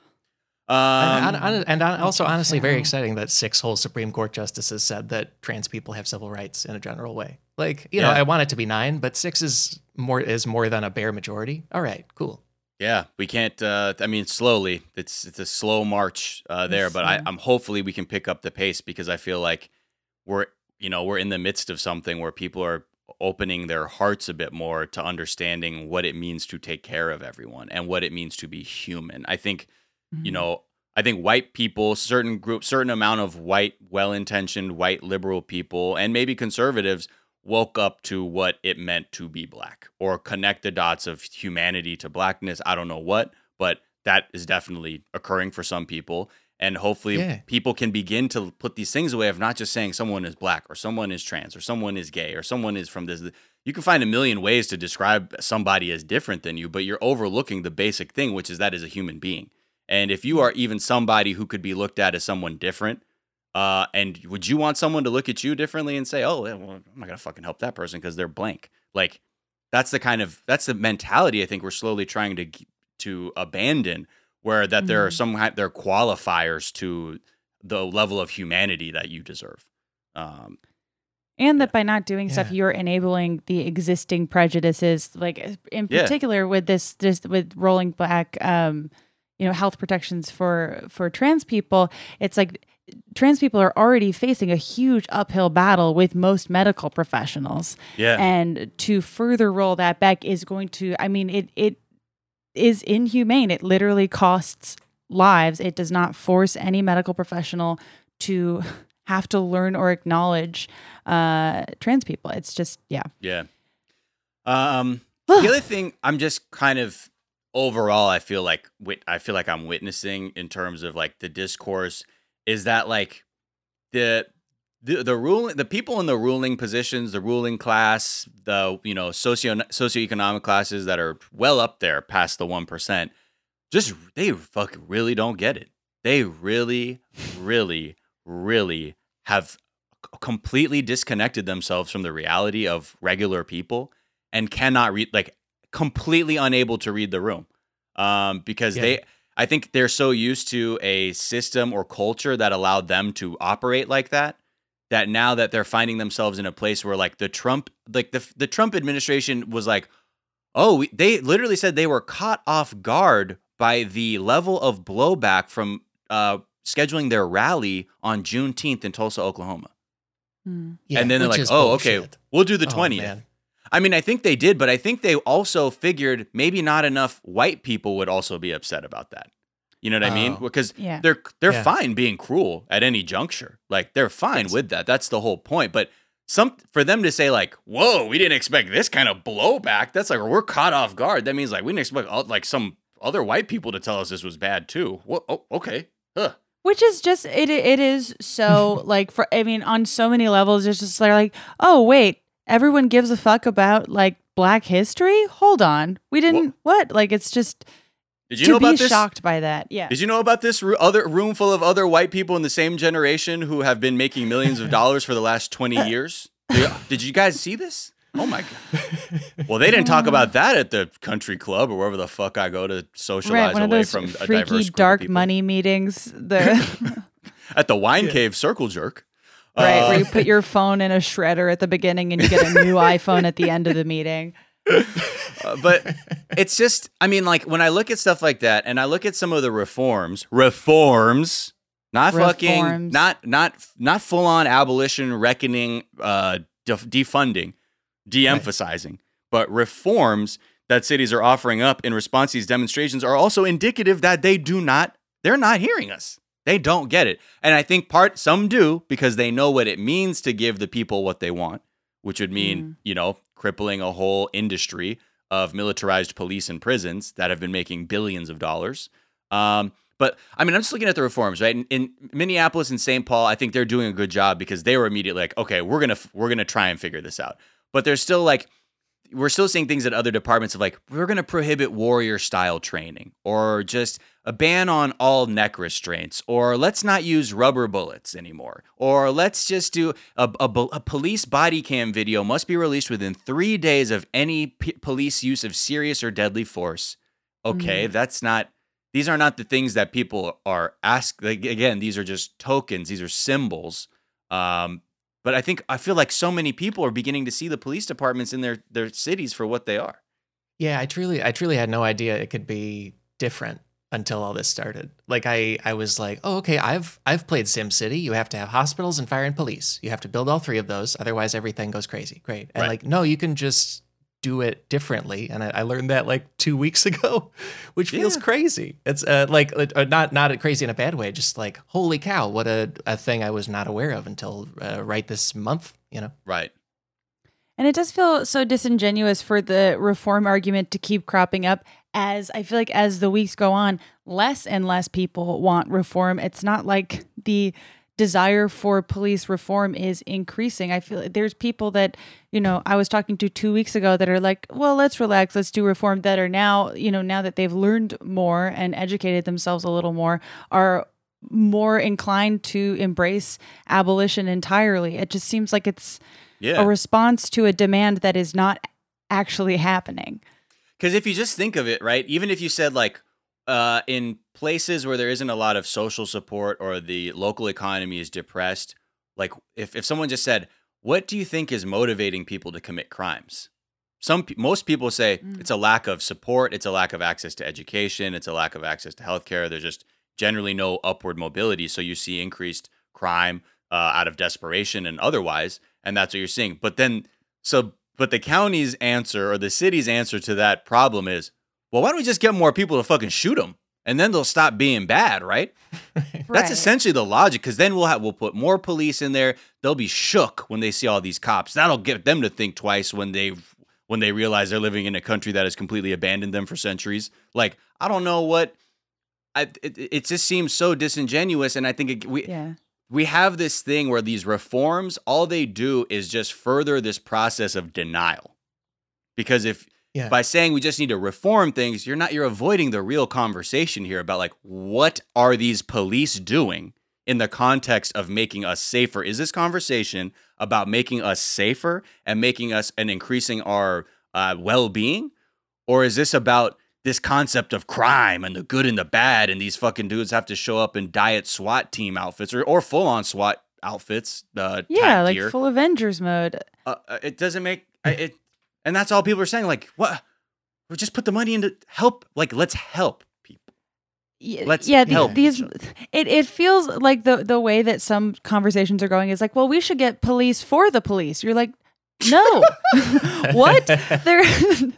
Um, and, and, and also, honestly, very exciting that six whole Supreme Court justices said that trans people have civil rights in a general way. Like, you know, I want it to be nine, but six is more is more than a bare majority. All right, cool. Yeah, we can't. Uh, I mean, slowly. It's it's a slow march uh, there, but I, I'm hopefully we can pick up the pace because I feel like we're you know we're in the midst of something where people are opening their hearts a bit more to understanding what it means to take care of everyone and what it means to be human. I think, you Mhm. know, I think white people, certain group, certain amount of white, well-intentioned, white liberal people, and maybe conservatives woke up to what it meant to be black or connect the dots of humanity to blackness. I don't know what, but that is definitely occurring for some people. And hopefully, Yeah. people can begin to put these things away of not just saying someone is black or someone is trans or someone is gay or someone is from this. You can find a million ways to describe somebody as different than you, but you're overlooking the basic thing, which is that is a human being. And if you are even somebody who could be looked at as someone different, uh, and would you want someone to look at you differently and say, "Oh, well, I'm not gonna fucking help that person because they're blank"? Like, that's the kind of that's the mentality I think we're slowly trying to g- to abandon, where that there are Mhm. some hi- there are qualifiers to the level of humanity that you deserve. Um, and that by not doing stuff you're enabling the existing prejudices like in Yeah. particular with this this with rolling back um you know health protections for for trans people it's like trans people are already facing a huge uphill battle with most medical professionals. Yeah, and to further roll that back is going to i mean it it is inhumane. It literally costs lives. It does not force any medical professional to have to learn or acknowledge uh trans people. It's just yeah. Yeah. Um, the other thing I'm just kind of overall I feel like I feel like I'm witnessing in terms of like the discourse is that like the the the ruling the people in the ruling positions, the ruling class, the you know socio socioeconomic classes that are well up there past the one percent, just they fucking really don't get it. They really, really, really have completely disconnected themselves from the reality of regular people and cannot read like completely unable to read the room um, because Yeah. they i think they're so used to a system or culture that allowed them to operate like that that now that they're finding themselves in a place where like the trump like the, the trump administration was like oh we, they literally said they were caught off guard by the level of blowback from uh, scheduling their rally on juneteenth in tulsa oklahoma Hmm. Yeah, and then they're like, is "Oh, okay, we'll do the Oh, 20th." man. I mean, I think they did, but I think they also figured maybe not enough white people would also be upset about that. You know what I mean? Oh. Because Yeah. they're they're Yeah. fine being cruel at any juncture. Like they're fine Yes. with that. That's the whole point. But some for them to say like, "Whoa, we didn't expect this kind of blowback." That's like we're caught off guard. That means like we didn't expect all- like some other white people to tell us this was bad too. What? Oh, okay. Huh. which is just it it is so like for i mean on so many levels it's just they're like oh wait everyone gives a fuck about like black history hold on we didn't what like it's just Did you to know about be this? shocked by that yeah Did you know about this ro- other room full of other white people in the same generation who have been making millions of dollars for the last 20 years? Did, did you guys see this? Oh my god. Well, they didn't talk about that at the country club or wherever the fuck I go to socialize right one of away those from a diverse group of dark people. money meetings the at the wine cave circle jerk. Right Uh, where you put your phone in a shredder at the beginning and you get a new iphone at the end of the meeting. Uh, but it's just i mean like when i look at stuff like that and i look at some of the reforms reforms not fucking not not not full on abolition reckoning uh def- defunding de-emphasizing but reforms that cities are offering up in response to these demonstrations are also indicative that they do not they're not hearing us they don't get it and i think part some do because they know what it means to give the people what they want which would mean you know crippling a whole industry of militarized police and prisons that have been making billions of dollars um, but I mean, I'm just looking at the reforms, right? In, in Minneapolis and St. Paul, I think they're doing a good job because they were immediately like, okay, we're gonna we're gonna try and figure this out. But there's still like, we're still seeing things at other departments of like, we're gonna prohibit warrior style training, or just a ban on all neck restraints, or let's not use rubber bullets anymore, or let's just do a, a, a police body cam video must be released within three days of any p- police use of serious or deadly force. Okay, that's not these are not the things that people are asked like again these are just tokens these are symbols um but i think i feel like so many people are beginning to see the police departments in their their cities for what they are Yeah, I truly, I truly had no idea it could be different. until all this started. Like I I was like, "Oh, okay, I've I've played SimCity. You have to have hospitals and fire and police. You have to build all three of those, otherwise everything goes crazy." Great. And Right. like, no, you can just do it differently. And I, I learned that like 2 weeks ago, which feels Yeah. crazy. It's uh, like uh, not not crazy in a bad way, just like, "Holy cow, what a a thing I was not aware of until uh, right this month, you know." Right. And it does feel so disingenuous for the reform argument to keep cropping up as I feel like as the weeks go on, less and less people want reform. It's not like the desire for police reform is increasing. I feel there's people that, you know, I was talking to 2 weeks ago that are like, "Well, let's relax, let's do reform that are now, you know, now that they've learned more and educated themselves a little more are more inclined to embrace abolition entirely. It just seems like it's Yeah. a response to a demand that is not actually happening. Because if you just think of it, right, even if you said like uh, in places where there isn't a lot of social support or the local economy is depressed, like if, if someone just said, "What do you think is motivating people to commit crimes?" Some most people say Mm. it's a lack of support, it's a lack of access to education, it's a lack of access to healthcare. There's just generally no upward mobility, so you see increased crime uh, out of desperation and otherwise, and that's what you're seeing. But then, so but the county's answer or the city's answer to that problem is, well, why don't we just get more people to fucking shoot them, and then they'll stop being bad, right? That's essentially the logic. Because then we'll have we'll put more police in there. They'll be shook when they see all these cops. That'll get them to think twice when they when they realize they're living in a country that has completely abandoned them for centuries. Like I don't know what. I, it, it just seems so disingenuous, and I think it, we Yeah. we have this thing where these reforms, all they do is just further this process of denial. Because if Yeah. by saying we just need to reform things, you're not you're avoiding the real conversation here about like what are these police doing in the context of making us safer? Is this conversation about making us safer and making us and increasing our uh, well-being, or is this about this concept of crime and the good and the bad, and these fucking dudes have to show up in diet SWAT team outfits or, or full-on SWAT outfits? Uh, Yeah, like gear? full Avengers mode. uh, uh, it doesn't make it and that's all people are saying like what we just put the money into help like let's help people Let's yeah, the- help these it, it feels like the the way that some conversations are going is like, well, we should get police for the police. You're like, no, what? There, we that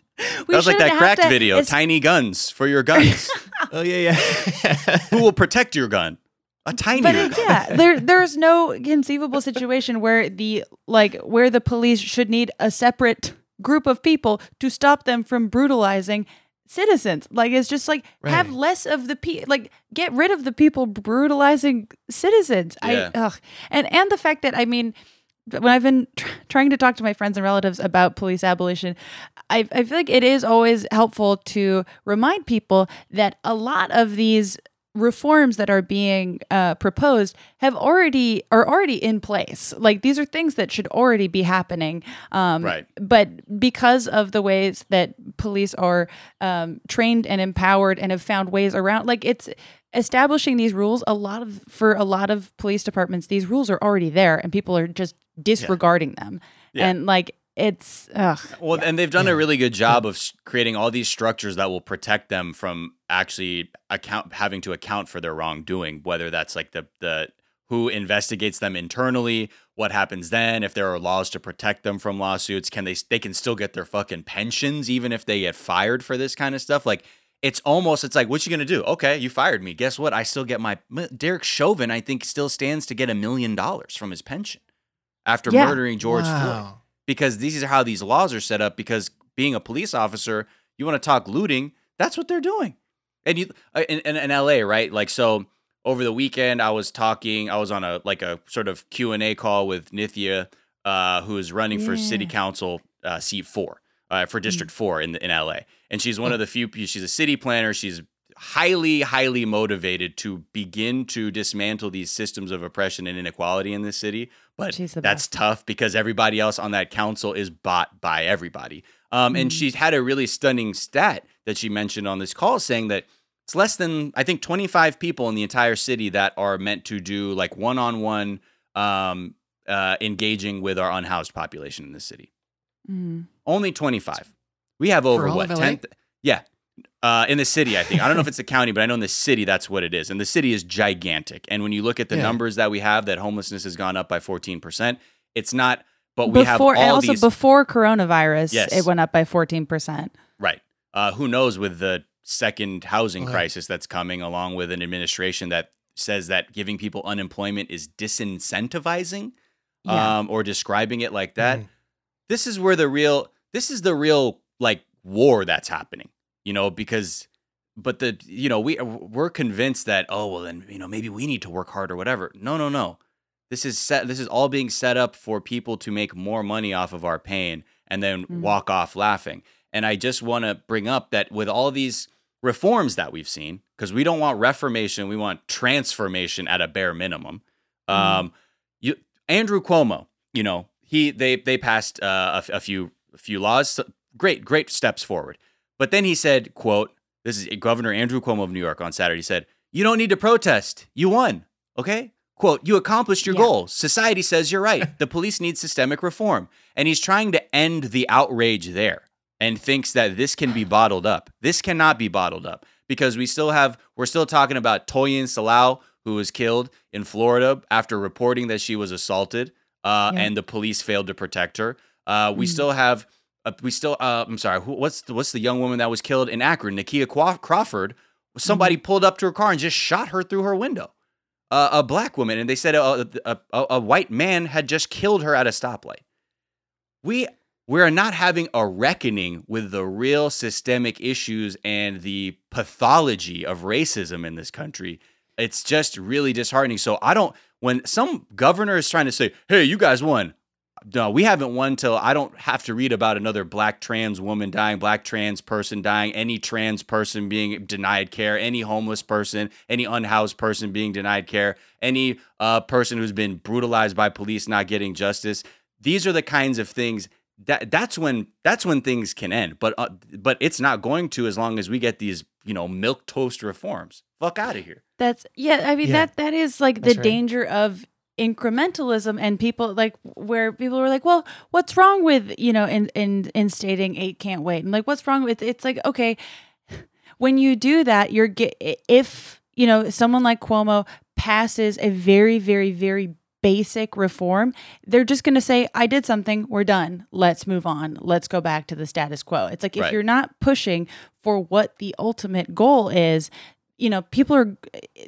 was like shouldn't that cracked to- video it's- tiny guns for your guns oh yeah, yeah. who will protect your gun a tiny But gun it, yeah, there there's no conceivable situation where the like where the police should need a separate group of people to stop them from brutalizing citizens. Like it's just like have less of the pe like get rid of the people brutalizing citizens. Yeah. I ugh. and and the fact that I mean when I've been tr- trying to talk to my friends and relatives about police abolition, I, I feel like it is always helpful to remind people that a lot of these reforms that are being uh, proposed have already are already in place. Like these are things that should already be happening. Um, Right. But because of the ways that police are um, trained and empowered and have found ways around, like it's establishing these rules. A lot of for a lot of police departments, these rules are already there, and people are just disregarding them. Yeah. And like it's ugh. well and they've done a really good job of creating all these structures that will protect them from actually account having to account for their wrongdoing whether that's like the the who investigates them internally what happens then if there are laws to protect them from lawsuits can they they can still get their fucking pensions even if they get fired for this kind of stuff? Like it's almost it's like what you gonna do? Okay you fired me. Guess what? I still get my derek chauvin i think still stands to get a million dollars from his pension after Yeah. murdering george floyd. Wow. Because these are how these laws are set up because being a police officer you want to talk looting that's what they're doing. And you uh, in, in, in la right? Like so over the weekend i was talking i was on a like a sort of q&a call with nithya uh, who is running for city council uh, seat four uh, for district four in, in la and she's one of the few she's a city planner she's highly highly motivated to begin to dismantle these systems of oppression and inequality in this city but that's best. tough because everybody else on that council is bought by everybody. Um, and Mhm. she's had a really stunning stat that she mentioned on this call saying that it's less than, I think, 25 people in the entire city that are meant to do like one on one uh, engaging with our unhoused population in the city. Mm. Only 25. We have over what? of 10? Yeah. Uh, in the city, I think. I don't know if it's the county, but I know in the city that's what it is. And the city is gigantic. And when you look at the Yeah. numbers that we have, that homelessness has gone up by 14%. It's not, but we before have all also these. before coronavirus, Yes. it went up by fourteen percent. right. Uh, who knows with the second housing crisis that's coming, along with an administration that says that giving people unemployment is disincentivizing Yeah. um, or describing it like that. Mhm. This is where the real, this is the real like war that's happening, you know, because, but the, you know, we, we're convinced that, oh, well, then, you know, maybe we need to work hard or whatever. No, no, no. This is set, this is all being set up for people to make more money off of our pain and then Mhm. walk off laughing. And I just want to bring up that with all these reforms that we've seen, because we don't want reformation, we want transformation at a bare minimum. Mhm. Um, you Andrew Cuomo, you know, he they they passed uh, a, a few a few laws, so- great great steps forward. But then he said, "quote This is Governor Andrew Cuomo of New York on Saturday. Said, "You don't need to protest. You won. Okay." Quote, you accomplished your Yeah. goal. Society says you're right. the police need systemic reform. And he's trying to end the outrage there and thinks that this can be bottled up. This cannot be bottled up because we still have, we're still talking about Toyin Salau, who was killed in Florida after reporting that she was assaulted uh, Yeah. and the police failed to protect her. Uh, we Mhm. still have, uh, we still, uh, I'm sorry, who, what's, the, what's the young woman that was killed in Akron, Nakia Crawford? Somebody pulled up to her car and just shot her through her window uh, a black woman, and they said a, a, a, a white man had just killed her at a stoplight. We we are not having a reckoning with the real systemic issues and the pathology of racism in this country. It's just really disheartening. So I don't. When some governor is trying to say, "Hey, you guys won," no, we haven't won till I don't have to read about another black trans woman dying, black trans person dying, any trans person being denied care, any homeless person, any unhoused person being denied care, any uh, person who's been brutalized by police not getting justice. These are the kinds of things that that's when that's when things can end. But uh, but it's not going to as long as we get these you know milquetoast reforms. Fuck out of here. That's yeah. I mean Yeah. that that is like the right. danger of incrementalism and people like where people were like, well, what's wrong with you know in in in stating eight can't wait? And like what's wrong with it's like okay, when you do that, you're get if you know someone like Cuomo passes a very very very basic reform they're just going to say i did something we're done let's move on let's go back to the status quo. It's like if Right. you're not pushing for what the ultimate goal is you know people are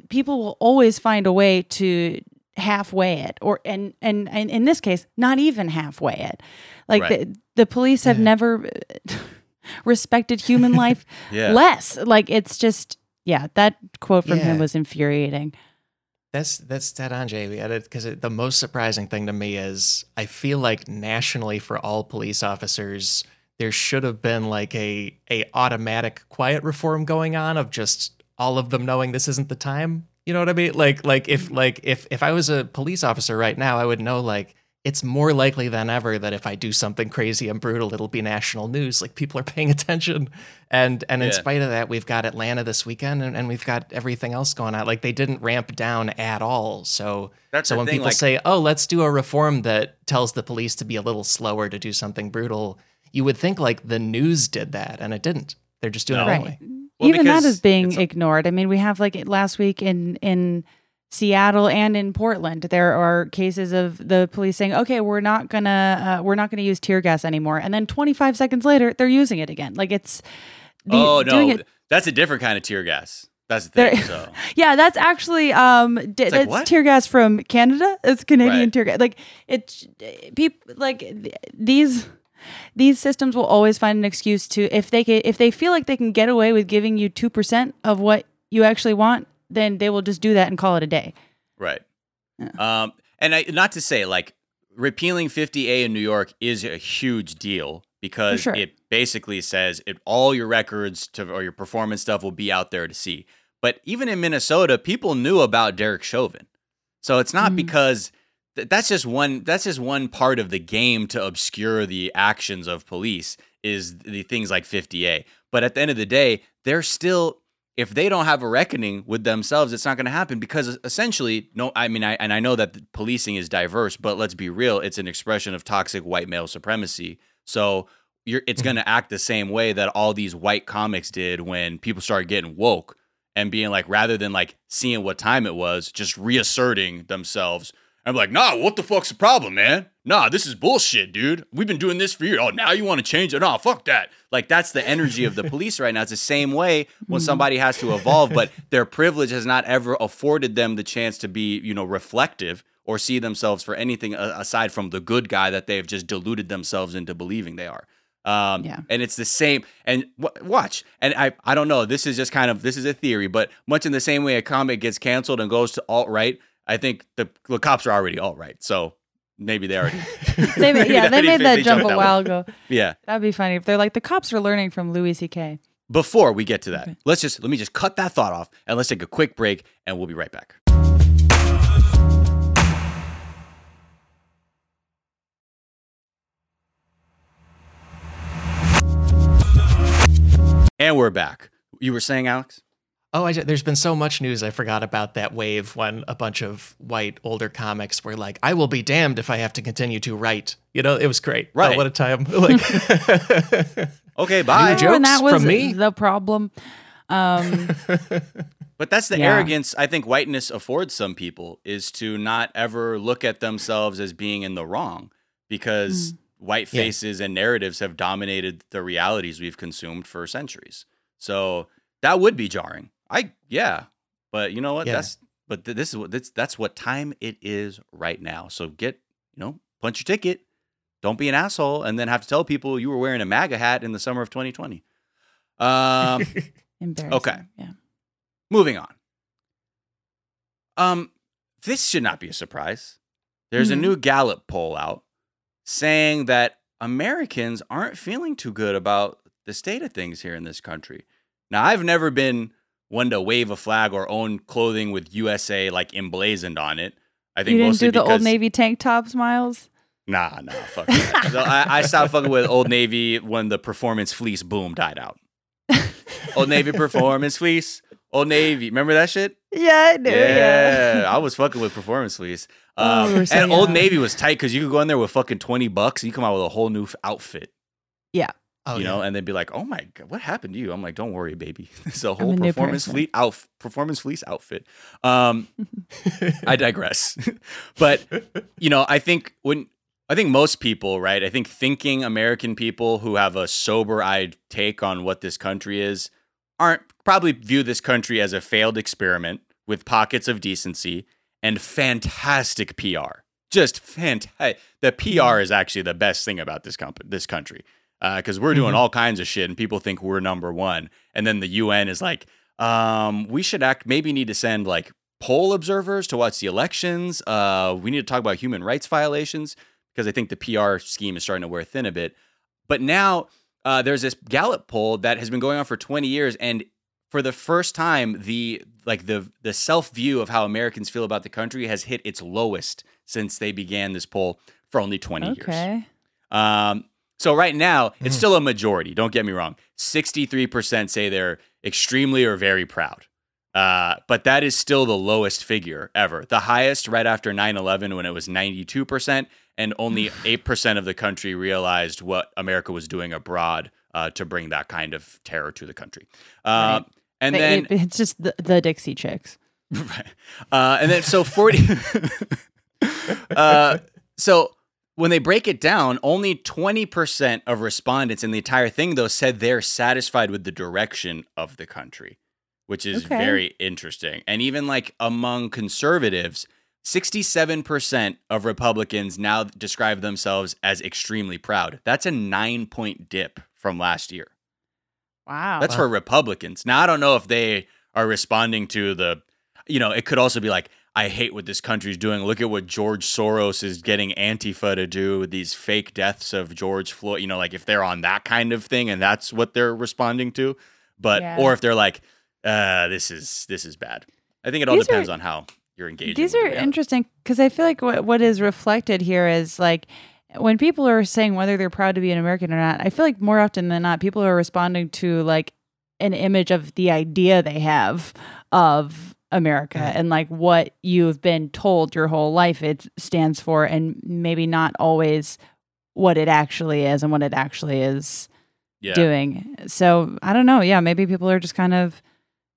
people will always find a way to halfway it or and and, and in this case not even halfway it like Right. the, the police have Yeah. never uh, respected human life Yeah. less like it's just yeah that quote from him was infuriating That's that's dead on, Jay. Because the most surprising thing to me is I feel like nationally for all police officers, there should have been like a a automatic quiet reform going on of just all of them knowing this isn't the time. You know what I mean? Like like if mm-hmm. like if if I was a police officer right now, I would know like it's more likely than ever that if I do something crazy and brutal, it'll be national news. Like people are paying attention. And and in Yeah. spite of that, we've got Atlanta this weekend and, and we've got everything else going on. Like they didn't ramp down at all. So That's so when thing, people like- say, "Oh, let's do a reform that tells the police to be a little slower to do something brutal," you would think like the news did that, and it didn't. They're just doing No. it right anyway. Well, even that is being ignored i mean we have like last week in in seattle and in portland there are cases of the police saying okay we're not gonna uh, we're not gonna use tear gas anymore and then 25 seconds later they're using it again like it's the, oh doing no, it that's a different kind of tear gas. That's the thing. So yeah that's actually um d- like, tear gas from canada it's canadian Right. tear gas like it's people like th- these these systems will always find an excuse to if they can, if they feel like they can get away with giving you 2% of what you actually want then they will just do that and call it a day Right. Um, and I, not to say like repealing 50A in New York is a huge deal because sure. it basically says it all your records to or your performance stuff will be out there to see. But even in Minnesota, people knew about Derek Chauvin. So it's not Mhm. because that's just one that's just one part of the game to obscure the actions of police is the things like 50A. But at the end of the day, they're still if they don't have a reckoning with themselves, it's not going to happen because essentially, no, I mean, I, and I know that policing is diverse, but let's be real, it's an expression of toxic white male supremacy. So you're, it's going to mm-hmm. act the same way that all these white comics did when people started getting woke and being like, rather than like seeing what time it was, just reasserting themselves. I'm like, nah, what the fuck's the problem, man? Nah, this is bullshit, dude. We've been doing this for years. Oh, now you want to change it? Nah, fuck that. Like, that's the energy of the police right now. It's the same way when Mhm. somebody has to evolve, but their privilege has not ever afforded them the chance to be, you know, reflective or see themselves for anything aside from the good guy that they've just deluded themselves into believing they are. Um, Yeah. And it's the same. And w- watch. And I, I don't know. This is just kind of this is a theory, but much in the same way a comic gets canceled and goes to alt right, I think the, the cops are already all right. So maybe they already. They maybe yeah, they made that they jump a while ago. Yeah. That'd be funny if they're like the cops are learning from Louis C.K. Before we get to that, Okay. let's just let me just cut that thought off and let's take a quick break and we'll be right back. And we're back. You were saying, Alex? Oh, I, there's been so much news. I forgot about that wave when a bunch of white older comics were like, "I will be damned if I have to continue to write." You know, it was great. Oh, Right. what a time! Like, Okay, bye. New when that was from me? the problem. Um, But that's the Yeah. arrogance I think whiteness affords some people is to not ever look at themselves as being in the wrong because white Yeah. faces and narratives have dominated the realities we've consumed for centuries. So that would be jarring. I yeah, but you know what? Yeah. That's but th- this is what that's that's what time it is right now. So get you know punch your ticket. Don't be an asshole and then have to tell people you were wearing a MAGA hat in the summer of 2020. Um. embarrassing. Okay. Yeah. Moving on. Um, this should not be a surprise. There's Mhm. a new Gallup poll out saying that Americans aren't feeling too good about the state of things here in this country. Now, I've never been one to wave a flag or own clothing with USA like emblazoned on it. I think You didn't do the because old Navy tank tops, Miles. Nah, nah, fuck. So I, I stopped fucking with Old Navy when the performance fleece boom died out. Old Navy performance fleece. Old Navy. Remember that shit? Yeah, I do. Yeah, I was fucking with performance fleece. Oh, Um, we and Old. Navy was tight because you could go in there with fucking 20 bucks and you come out with a whole new f- outfit, oh, you yeah. know, and they'd be like, oh my God, what happened to you? I'm like, don't worry, baby. It's a whole a performance person. fleet out, performance fleece outfit. Um, I digress. but you know, I think when I think most people, right? I think thinking American people who have a sober-eyed take on what this country is aren't probably view this country as a failed experiment with pockets of decency and fantastic PR. Just fantastic. The PR is actually the best thing about this company, this country, because we're doing Mhm. all kinds of shit, and people think we're number one, and then the UN is like, um, we should act. Maybe need to send like poll observers to watch the elections. Uh, we need to talk about human rights violations because I think the PR scheme is starting to wear thin a bit. But now uh, there's this Gallup poll that has been going on for 20 years, and for the first time, the like the the self view of how Americans feel about the country has hit its lowest since they began this poll for only 20 years. Okay. Um, so right now, it's Mhm. still a majority. Don't get me wrong. Sixty-three percent say they're extremely or very proud. Uh, but that is still the lowest figure ever. The highest right after 9-11 when it was 92%, and only 8% of the country realized what America was doing abroad uh, to bring that kind of terror to the country. Uh, Right. And But then it- it's just the, the Dixie Chicks. Right. Uh, and then so 40 uh, so when they break it down only 20% of respondents in the entire thing though said they're satisfied with the direction of the country which is Okay. very interesting and even like among conservatives 67% of republicans now describe themselves as extremely proud that's a 9 point dip from last year Wow. that's for Republicans. Now I don't know if they are responding to the, you know, it could also be like, I hate what this country's doing. Look at what George Soros is getting Antifa to do with these fake deaths of George Floyd. You know, like if they're on that kind of thing and that's what they're responding to, but Yeah. or if they're like, uh, this is this is bad. I think it all These depends are- on how you're engaging. These are interesting because I feel like what, what is reflected here is like when people are saying whether they're proud to be an American or not, I feel like more often than not, people are responding to like an image of the idea they have of America Mhm. and like what you've been told your whole life it stands for, and maybe not always what it actually is and what it actually is Yeah. doing. So I don't know. Yeah, maybe people are just kind of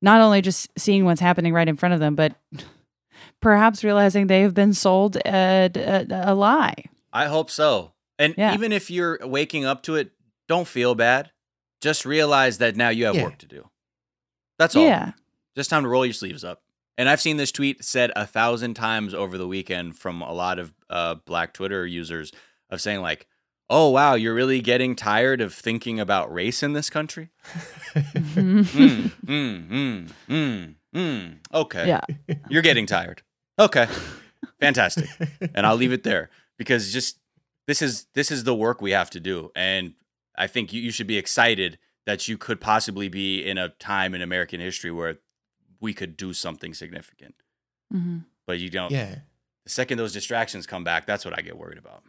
not only just seeing what's happening right in front of them, but perhaps realizing they have been sold a, a, a lie. I hope so. And Yeah. even if you're waking up to it, don't feel bad. Just realize that now you have Yeah. work to do. That's all. Yeah. Just time to roll your sleeves up. And I've seen this tweet said a thousand times over the weekend from a lot of uh, black Twitter users of saying like, "Oh wow, you're really getting tired of thinking about race in this country." mm, mm, mm, mm, mm. Okay. Yeah. You're getting tired. Okay. Fantastic. and I'll leave it there because just this is this is the work we have to do and I think you, you should be excited that you could possibly be in a time in American history where we could do something significant. hmm But you don't Yeah. the second those distractions come back, that's what I get worried about.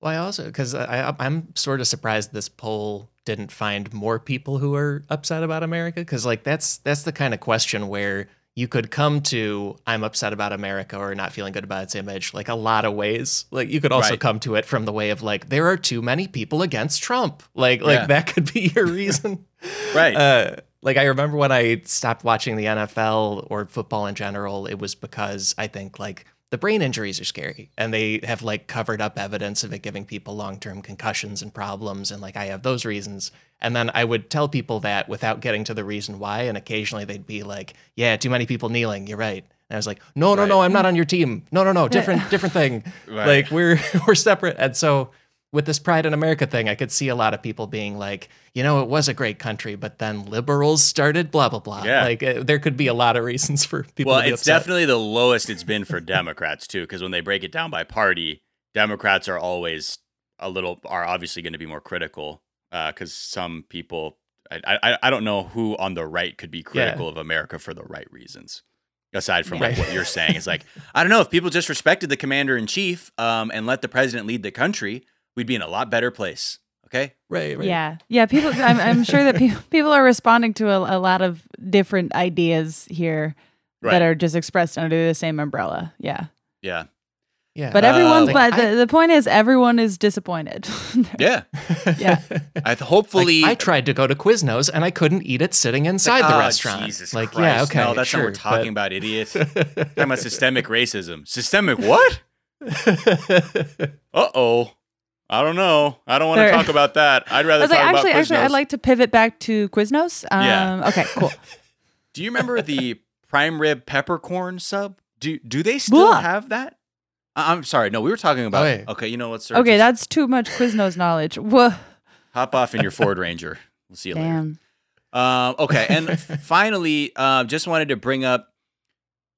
Well, I also because I, I- I'm sort of surprised this poll didn't find more people who are upset about America because like that's that's the kind of question where you could come to I'm upset about America or not feeling good about its image like a lot of ways. Like you could also Right. come to it from the way of like there are too many people against Trump. Like like Yeah. that could be your reason. Right. Uh, like I remember when I stopped watching the NFL or football in general, it was because I think like the brain injuries are scary and they have like covered up evidence of it giving people long-term concussions and problems and like I have those reasons. And then I would tell people that without getting to the reason why and occasionally they'd be like, "Yeah, too many people kneeling. You're right." And I was like, "No, no, no, I'm not on your team. No, no, no, different different thing." Right. Like we're we're separate. And so with this Pride in America thing, I could see a lot of people being like, you know, it was a great country, but then liberals started blah blah blah. Yeah. Like uh, there could be a lot of reasons for people. well, it's upset. definitely the lowest it's been for Democrats too, because when they break it down by party, Democrats are always a little are obviously going to be more critical because some people I, I I don't know who on the right could be critical of America for the right reasons. Aside from like what you're saying, it's like I don't know if people just respected the commander in chief um, and let the president lead the country, we'd be in a lot better place. Okay, right, right. Yeah. Yeah. People, I'm, I'm sure that people, people are responding to a, a lot of different ideas here right? that are just expressed under the same umbrella. Yeah. yeah, Yeah. But Uh, everyone, like, but I- the, the point is, everyone is disappointed. yeah. Yeah. I th- Like, hopefully I tried to go to Quiznos and I couldn't eat it sitting inside Like, the oh, restaurant. Jesus like, Christ. yeah, okay, No, that's sure, not what we're talking but- about, idiot. talking about systemic racism. Systemic what? Uh oh. I don't know. I don't want to talk about that. I'd I rather was like, talk actually, about actually, Quiznos. I'd like to pivot back to Quiznos. Um, Yeah. Okay, cool. Do you remember the prime rib peppercorn sub? Do do they still Blah. have that? I- I'm sorry. No, we were talking about. Oh. Okay, you know what, sir? Okay, Just that's too much Quiznos knowledge. Whoa. hop off in your Ford Ranger. We'll see you later. Damn. Um, okay, and finally, uh, just wanted to bring up,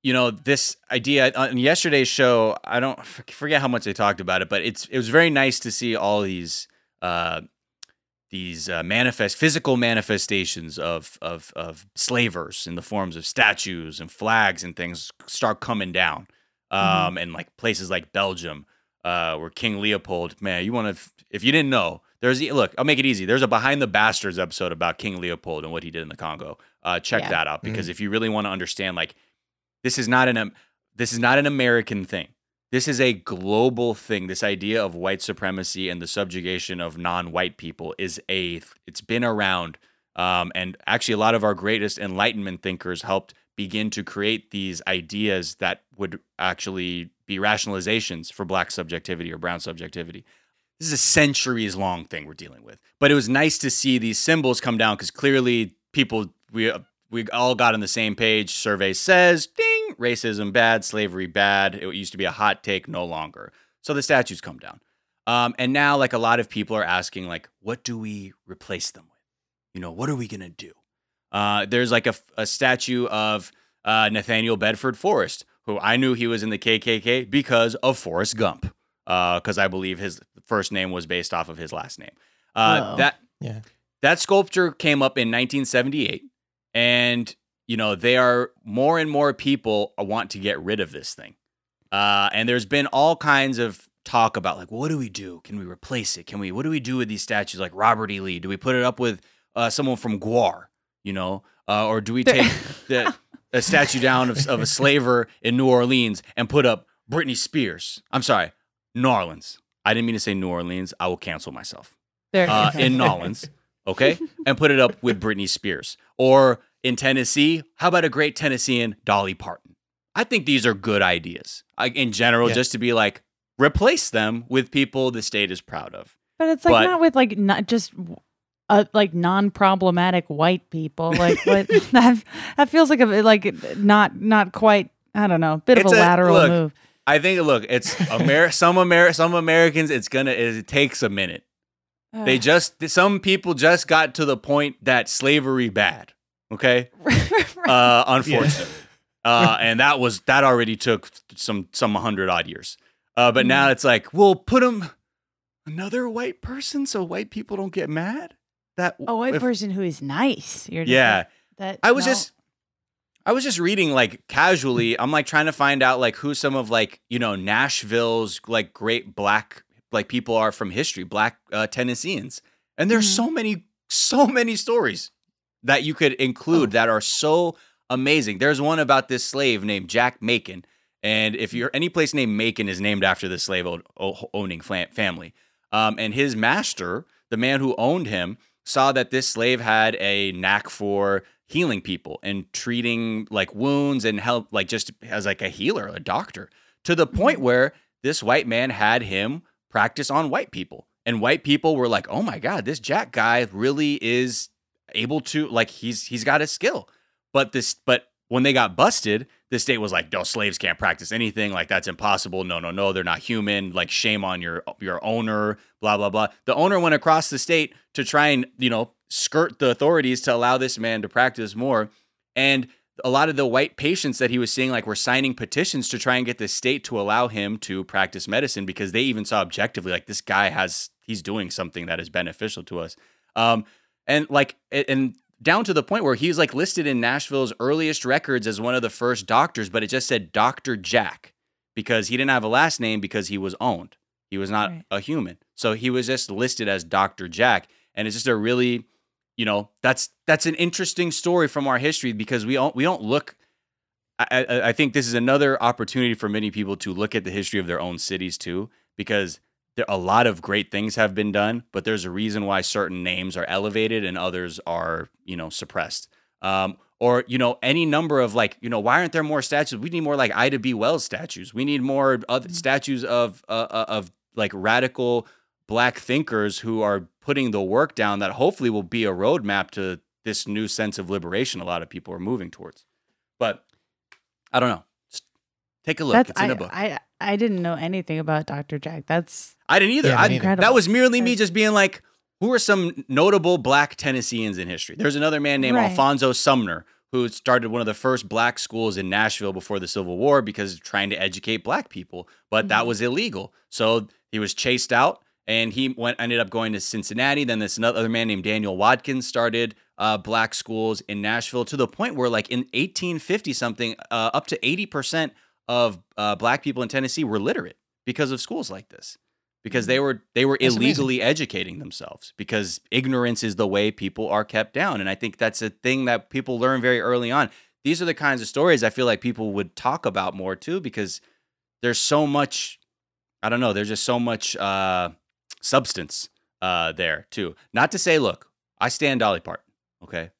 you know, this idea on yesterday's show. I don't forget how much they talked about it, but it's it was very nice to see all these uh, these uh, manifest physical manifestations of of of slavers in the forms of statues and flags and things start coming down, um, and like places like Belgium, uh, where King Leopold, man, you want to if you didn't know. There's look, I'll make it easy. There's a behind the bastards episode about King Leopold and what he did in the Congo. Uh, check Yeah. that out because if you really want to understand, like, this is not an um, this is not an American thing. This is a global thing. This idea of white supremacy and the subjugation of non-white people is a it's been around. Um, and actually, a lot of our greatest Enlightenment thinkers helped begin to create these ideas that would actually be rationalizations for black subjectivity or brown subjectivity this is a centuries long thing we're dealing with. But it was nice to see these symbols come down because clearly people we we all got on the same page. Survey says, ding, racism bad, slavery bad. It used to be a hot take, no longer. So the statues come down. Um, and now, like a lot of people are asking, like, what do we replace them with? You know, what are we gonna do? Uh, there's like a, a statue of uh, Nathaniel Bedford Forrest, who I knew he was in the KKK because of Forrest Gump because I believe his first name was based off of his last name. Uh, Oh. that Yeah. that sculpture came up in 1978, and you know they are more and more people want to get rid of this thing. Uh, and there's been all kinds of talk about like, what do we do? Can we replace it? Can we? What do we do with these statues like Robert E. Lee? Do we put it up with uh, someone from Gwar? You know, uh, or do we take the a statue down of, of a slaver in New Orleans and put up Britney Spears? I'm sorry, New Orleans. I didn't mean to say New Orleans. I will cancel myself. There. Uh, in Nolans, okay, and put it up with Britney Spears. Or in Tennessee, how about a great Tennessean, Dolly Parton? I think these are good ideas I, in general, Yeah. just to be like replace them with people the state is proud of. but it's like but- not with like not just uh, like non-problematic white people. Like what that that feels like a like not not quite. I don't know, bit of a a- lateral look, move. I think look, it's Amer- some Amer- some Americans. It's gonna it takes a minute. They just some people just got to the point that slavery bad. Okay, uh, unfortunately, uh, and that was that already took some some hundred odd years. Uh, but now it's like we'll put them another white person so white people don't get mad. That a white if- person who is nice. You're yeah. like, that I was no. just I was just reading like casually. I'm like trying to find out like who some of like, you know, Nashville's like great black like people are from history, black uh, Tennesseans. And there's Mhm. so many so many stories that you could include that are so amazing. There's one about this slave named Jack Macon. And if you're any place named Macon is named after the slave owning family. Um, and his master, the man who owned him, saw that this slave had a knack for healing people and treating like wounds and help like just as like a healer, a doctor, to the point where this white man had him practice on white people. And white people were like, "Oh my god, this Jack guy really is able to like he's he's got a skill." But this but when they got busted, the state was like, "No, slaves can't practice anything. Like that's impossible. No, no, no, they're not human. Like shame on your your owner, blah blah blah." The owner went across the state to try and, you know, skirt the authorities to allow this man to practice more. And a lot of the white patients that he was seeing like were signing petitions to try and get the state to allow him to practice medicine because they even saw objectively like this guy has he's doing something that is beneficial to us. Um and like and down to the point where he's like listed in Nashville's earliest records as one of the first doctors, but it just said Dr. Jack because he didn't have a last name because he was owned. He was not Right. a human. So he was just listed as Dr. Jack. And it's just a really, you know, that's that's an interesting story from our history because we don't we don't look I, I, think this is another opportunity for many people to look at the history of their own cities too, because there a lot of great things have been done, but there's a reason why certain names are elevated and others are, you know, suppressed. Um, or you know, any number of like, you know, why aren't there more statues? We need more like Ida B. Wells statues. We need more other statues of uh, uh, of like radical black thinkers who are putting the work down that hopefully will be a roadmap to this new sense of liberation a lot of people are moving towards. But I don't know. Just take a look. That's it's in I, a book. I I didn't know anything about Dr. Jack. That's I didn't either. Yeah, I, me neither. that was merely me just being like, who are some notable black Tennesseans in history? There's another man named Right. Alfonso Sumner who started one of the first black schools in Nashville before the Civil War because trying to educate black people, but that Mhm. was illegal. So he was chased out and he went ended up going to Cincinnati. Then this another man named Daniel Watkins started uh, black schools in Nashville to the point where like in 1850 something, uh, up to 80% of uh, black people in Tennessee were literate because of schools like this because they were they were That's amazing. illegally educating themselves because ignorance is the way people are kept down and i think that's a thing that people learn very early on these are the kinds of stories i feel like people would talk about more too because there's so much i don't know there's just so much uh substance uh there too not to say look i stand dolly parton okay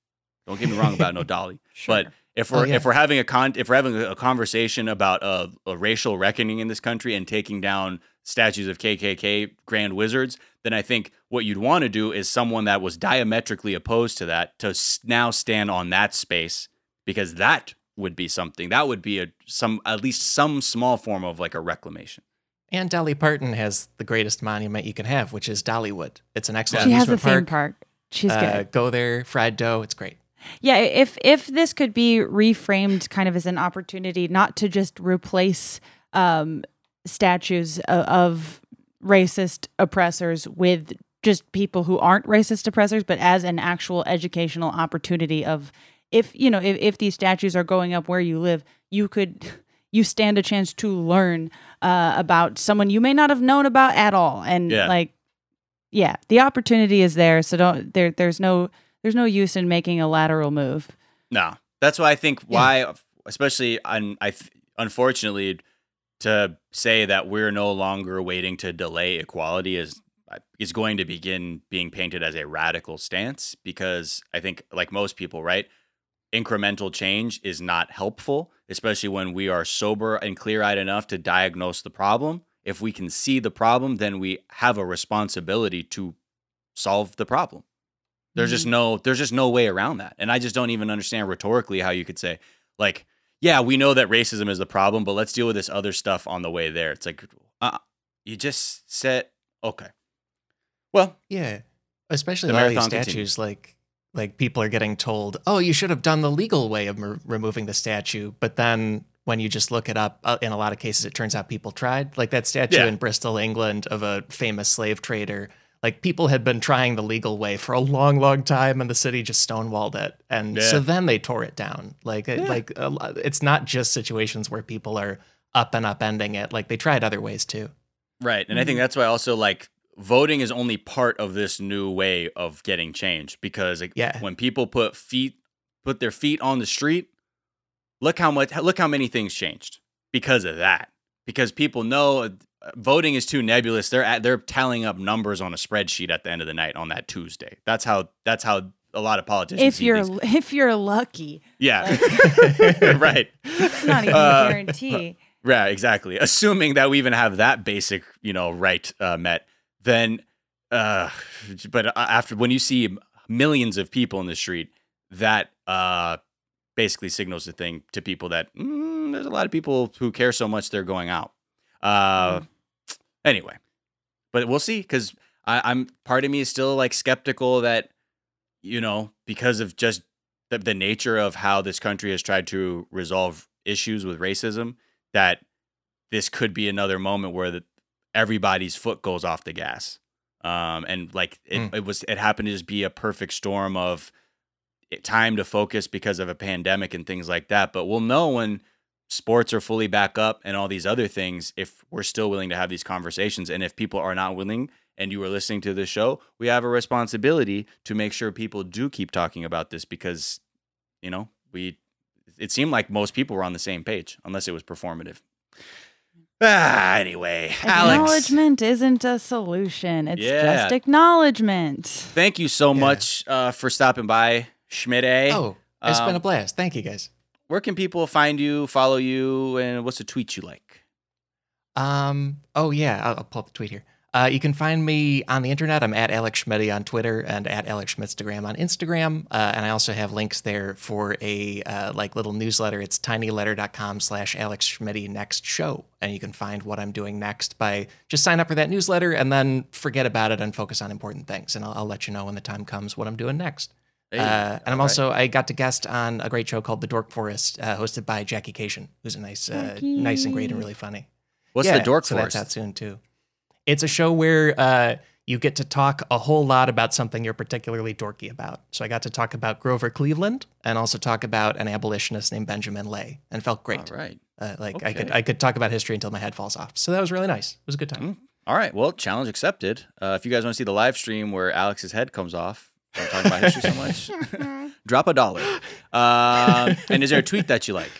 don't get me wrong about no dolly but if Oh, we're yeah. if we're having a con if we're having a conversation about a, a racial reckoning in this country and taking down statues of KKK grand wizards, then I think what you'd want to do is someone that was diametrically opposed to that to s- now stand on that space because that would be something that would be a some at least some small form of like a reclamation. And Dolly Parton has the greatest monument you can have, which is Dollywood. It's an excellent she has a theme park. She's Uh, good. go there, fried dough. It's great. Yeah, if if this could be reframed kind of as an opportunity not to just replace um, statues of, of racist oppressors with just people who aren't racist oppressors, but as an actual educational opportunity of if you know if, if these statues are going up where you live, you could you stand a chance to learn uh, about someone you may not have known about at all, and Yeah. like yeah, the opportunity is there. So don't there. There's no there's no use in making a lateral move. No, that's why I think why, especially on I unfortunately, to say that we're no longer waiting to delay equality is is going to begin being painted as a radical stance because I think like most people, right? Incremental change is not helpful, especially when we are sober and clear-eyed enough to diagnose the problem. If we can see the problem, then we have a responsibility to solve the problem. There's just no there's just no way around that. And I just don't even understand rhetorically how you could say like yeah, we know that racism is the problem, but let's deal with this other stuff on the way there. It's like uh, you just said okay. Well, Yeah, especially The with all these marathon statues, continues. like like people are getting told, "Oh, you should have done the legal way of m- removing the statue," but then when you just look it up, uh, in a lot of cases, it turns out people tried. Like that statue Yeah. in Bristol, England, of a famous slave trader. Like people had been trying the legal way for a long, long time, and the city just stonewalled it, and so then they tore it down. Like, Yeah. like a lo- it's not just situations where people are up and upending it. Like they tried other ways too. Right. And I think that's why also like voting is only part of this new way of getting change because like, Yeah. when people put feet put their feet on the street, look how much look how many things changed because of that. Because people know uh, voting is too nebulous. They're at, they're tallying up numbers on a spreadsheet at the end of the night on that Tuesday. That's how that's how a lot of politicians if you're things. if you're lucky, yeah. right. it's not even Uh, a guarantee. Yeah, exactly. Assuming that we even have that basic, you know, right uh, met, then, uh, but after when you see millions of people in the street, that uh, basically signals the thing to people that mm, there's a lot of people who care so much they're going out. Uh, Anyway, but we'll see because I'm part of me is still like skeptical that you know because of just the, the nature of how this country has tried to resolve issues with racism that this could be another moment where the, everybody's foot goes off the gas. Um, and like it, Mm. it was it happened to just be a perfect storm of time to focus because of a pandemic and things like that. But we'll know when sports are fully back up and all these other things if we're still willing to have these conversations and if people are not willing and you are listening to this show we have a responsibility to make sure people do keep talking about this because you know we it seemed like most people were on the same page unless it was performative ah anyway alex Acknowledgement isn't a solution. It's Yeah. just acknowledgement. thank you so Yeah. much uh, for stopping by schmidt A. Oh, it's been Um, a blast. Thank you guys. where can people find you follow you and what's a tweet you like Um. Oh yeah, I'll, I'll pull up the tweet here. Uh, you can find me on the internet. I'm at Alex Schmitty on Twitter and at Alex Schmidtstagram on Instagram. Uh, and I also have links there for a uh, like little newsletter. It's tinyletter.com slash Alex Schmitty next show. And you can find what I'm doing next by just sign up for that newsletter and then forget about it and focus on important things. And I'll, I'll let you know when the time comes what I'm doing next. Hey, uh, and I'm all right. also I got to guest on a great show called The Dork Forest, uh, hosted by Jackie Kashian, who's a nice, uh, nice and great and really funny. what's Yeah, the dork so forest that's out soon too. It's a show where uh, you get to talk a whole lot about something you're particularly dorky about. So I got to talk about Grover Cleveland and also talk about an abolitionist named Benjamin Lay, and felt great. all right Uh, like I could I could talk about history until my head falls off. So that was really nice. It was a good time. Mm. All right. Well, challenge accepted. Uh, if you guys want to see the live stream where Alex's head comes off, I'm talking about history so much, drop a dollar. Um, and is there a tweet that you like?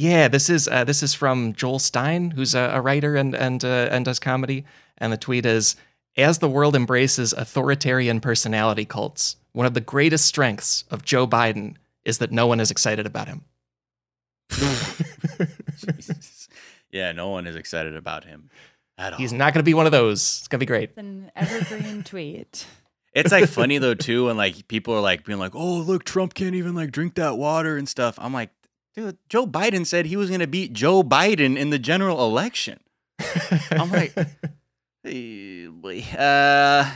Yeah, this is uh, this is from Joel Stein, who's a, a writer and and uh, and does comedy. And the tweet is: As the world embraces authoritarian personality cults, one of the greatest strengths of Joe Biden is that no one is excited about him. Jesus. Yeah, no one is excited about him at all. He's not going to be one of those. It's going to be great. It's an evergreen tweet. It's like funny though too, and like people are like being like, "Oh, look, Trump can't even like drink that water and stuff." I'm like, dude, Joe Biden said he was gonna beat Joe Biden in the general election. I'm like, uh,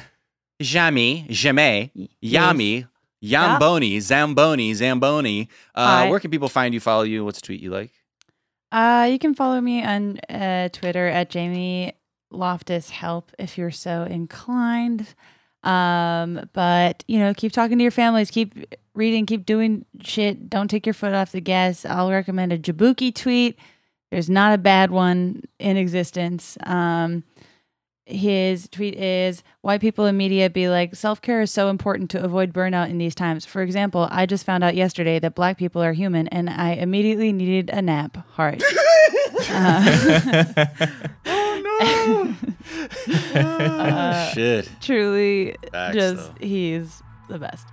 jamais, jamais, yami, yamboni, zamboni, zamboni. Uh, Hi. where can people find you? Follow you? What's a tweet you like? Uh, you can follow me on uh, Twitter at Jamie Loftus Help if you're so inclined. Um, but you know, keep talking to your families, keep reading, keep doing shit. Don't take your foot off the gas. I'll recommend a Jaboukie tweet. There's not a bad one in existence. Um, his tweet is why people in media be like self-care is so important to avoid burnout in these times for example i just found out yesterday that black people are human and i immediately needed a nap heart Oh, no. shit. truly Facts, just though. he's the best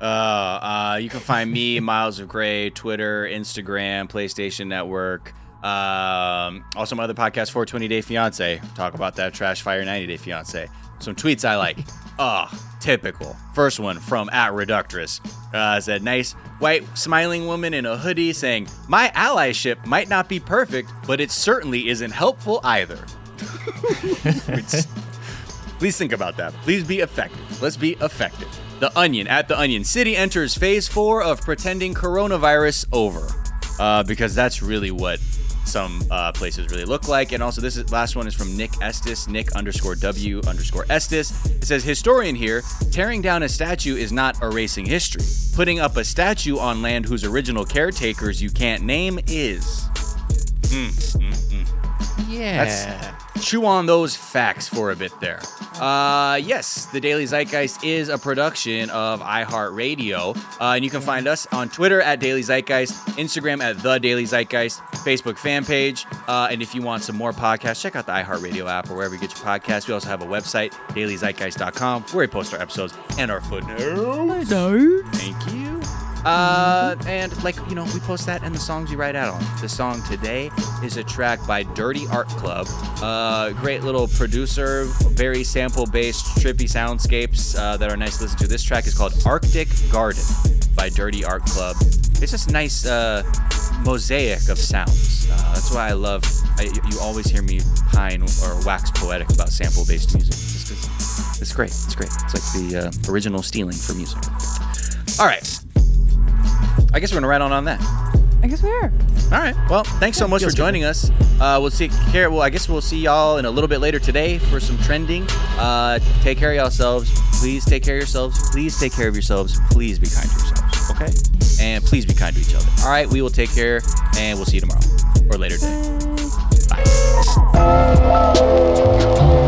Uh, uh, you can find me, Miles of Gray, Twitter, Instagram, PlayStation Network. Um, also, my other podcast, 420 Day Fiance. Talk about that Trash Fire 90 Day Fiance. Some tweets I like. Ah, typical. First one from at Reductress. Uh, said, nice white smiling woman in a hoodie saying, My allyship might not be perfect, but it certainly isn't helpful either. Please think about that. Please be effective. Let's be effective. The Onion at the Onion City enters phase four of pretending coronavirus over, uh, because that's really what some uh, places really look like. And also, this is, last one is from Nick Estes, Nick underscore W underscore Estes. It says, historian here, tearing down a statue is not erasing history. Putting up a statue on land whose original caretakers you can't name is. Yeah. chew on those facts for a bit there. Uh, yes, the Daily Zeitgeist is a production of iHeartRadio, uh, and you can find us on Twitter at Daily Zeitgeist, Instagram at The Daily Zeitgeist, Facebook fan page, uh, and if you want some more podcasts, check out the iHeartRadio app or wherever you get your podcasts. We also have a website, dailyzeitgeist.com, where we post our episodes and our footnotes. Thank you. Uh, and like you know, we post that and the songs you write out on. The song today is a track by Dirty Art Club. Uh, great little producer, very sample-based, trippy soundscapes uh, that are nice to listen to. This track is called Arctic Garden by Dirty Art Club. It's just nice uh, mosaic of sounds. Uh, that's why I love. I, you always hear me pine or wax poetic about sample-based music. 'cause it's great. It's great. It's like the uh, original stealing for music. All right. I guess we're gonna ride on on that. I guess we are. All right. Well, thanks so much for joining us. Uh, we'll see. Care. Well, I guess we'll see y'all in a little bit later today for some trending. Uh, take care of yourselves. Please take care of yourselves. Please take care of yourselves. Please be kind to yourselves. Okay. And please be kind to each other. All right. We will take care, and we'll see you tomorrow or later today. Bye.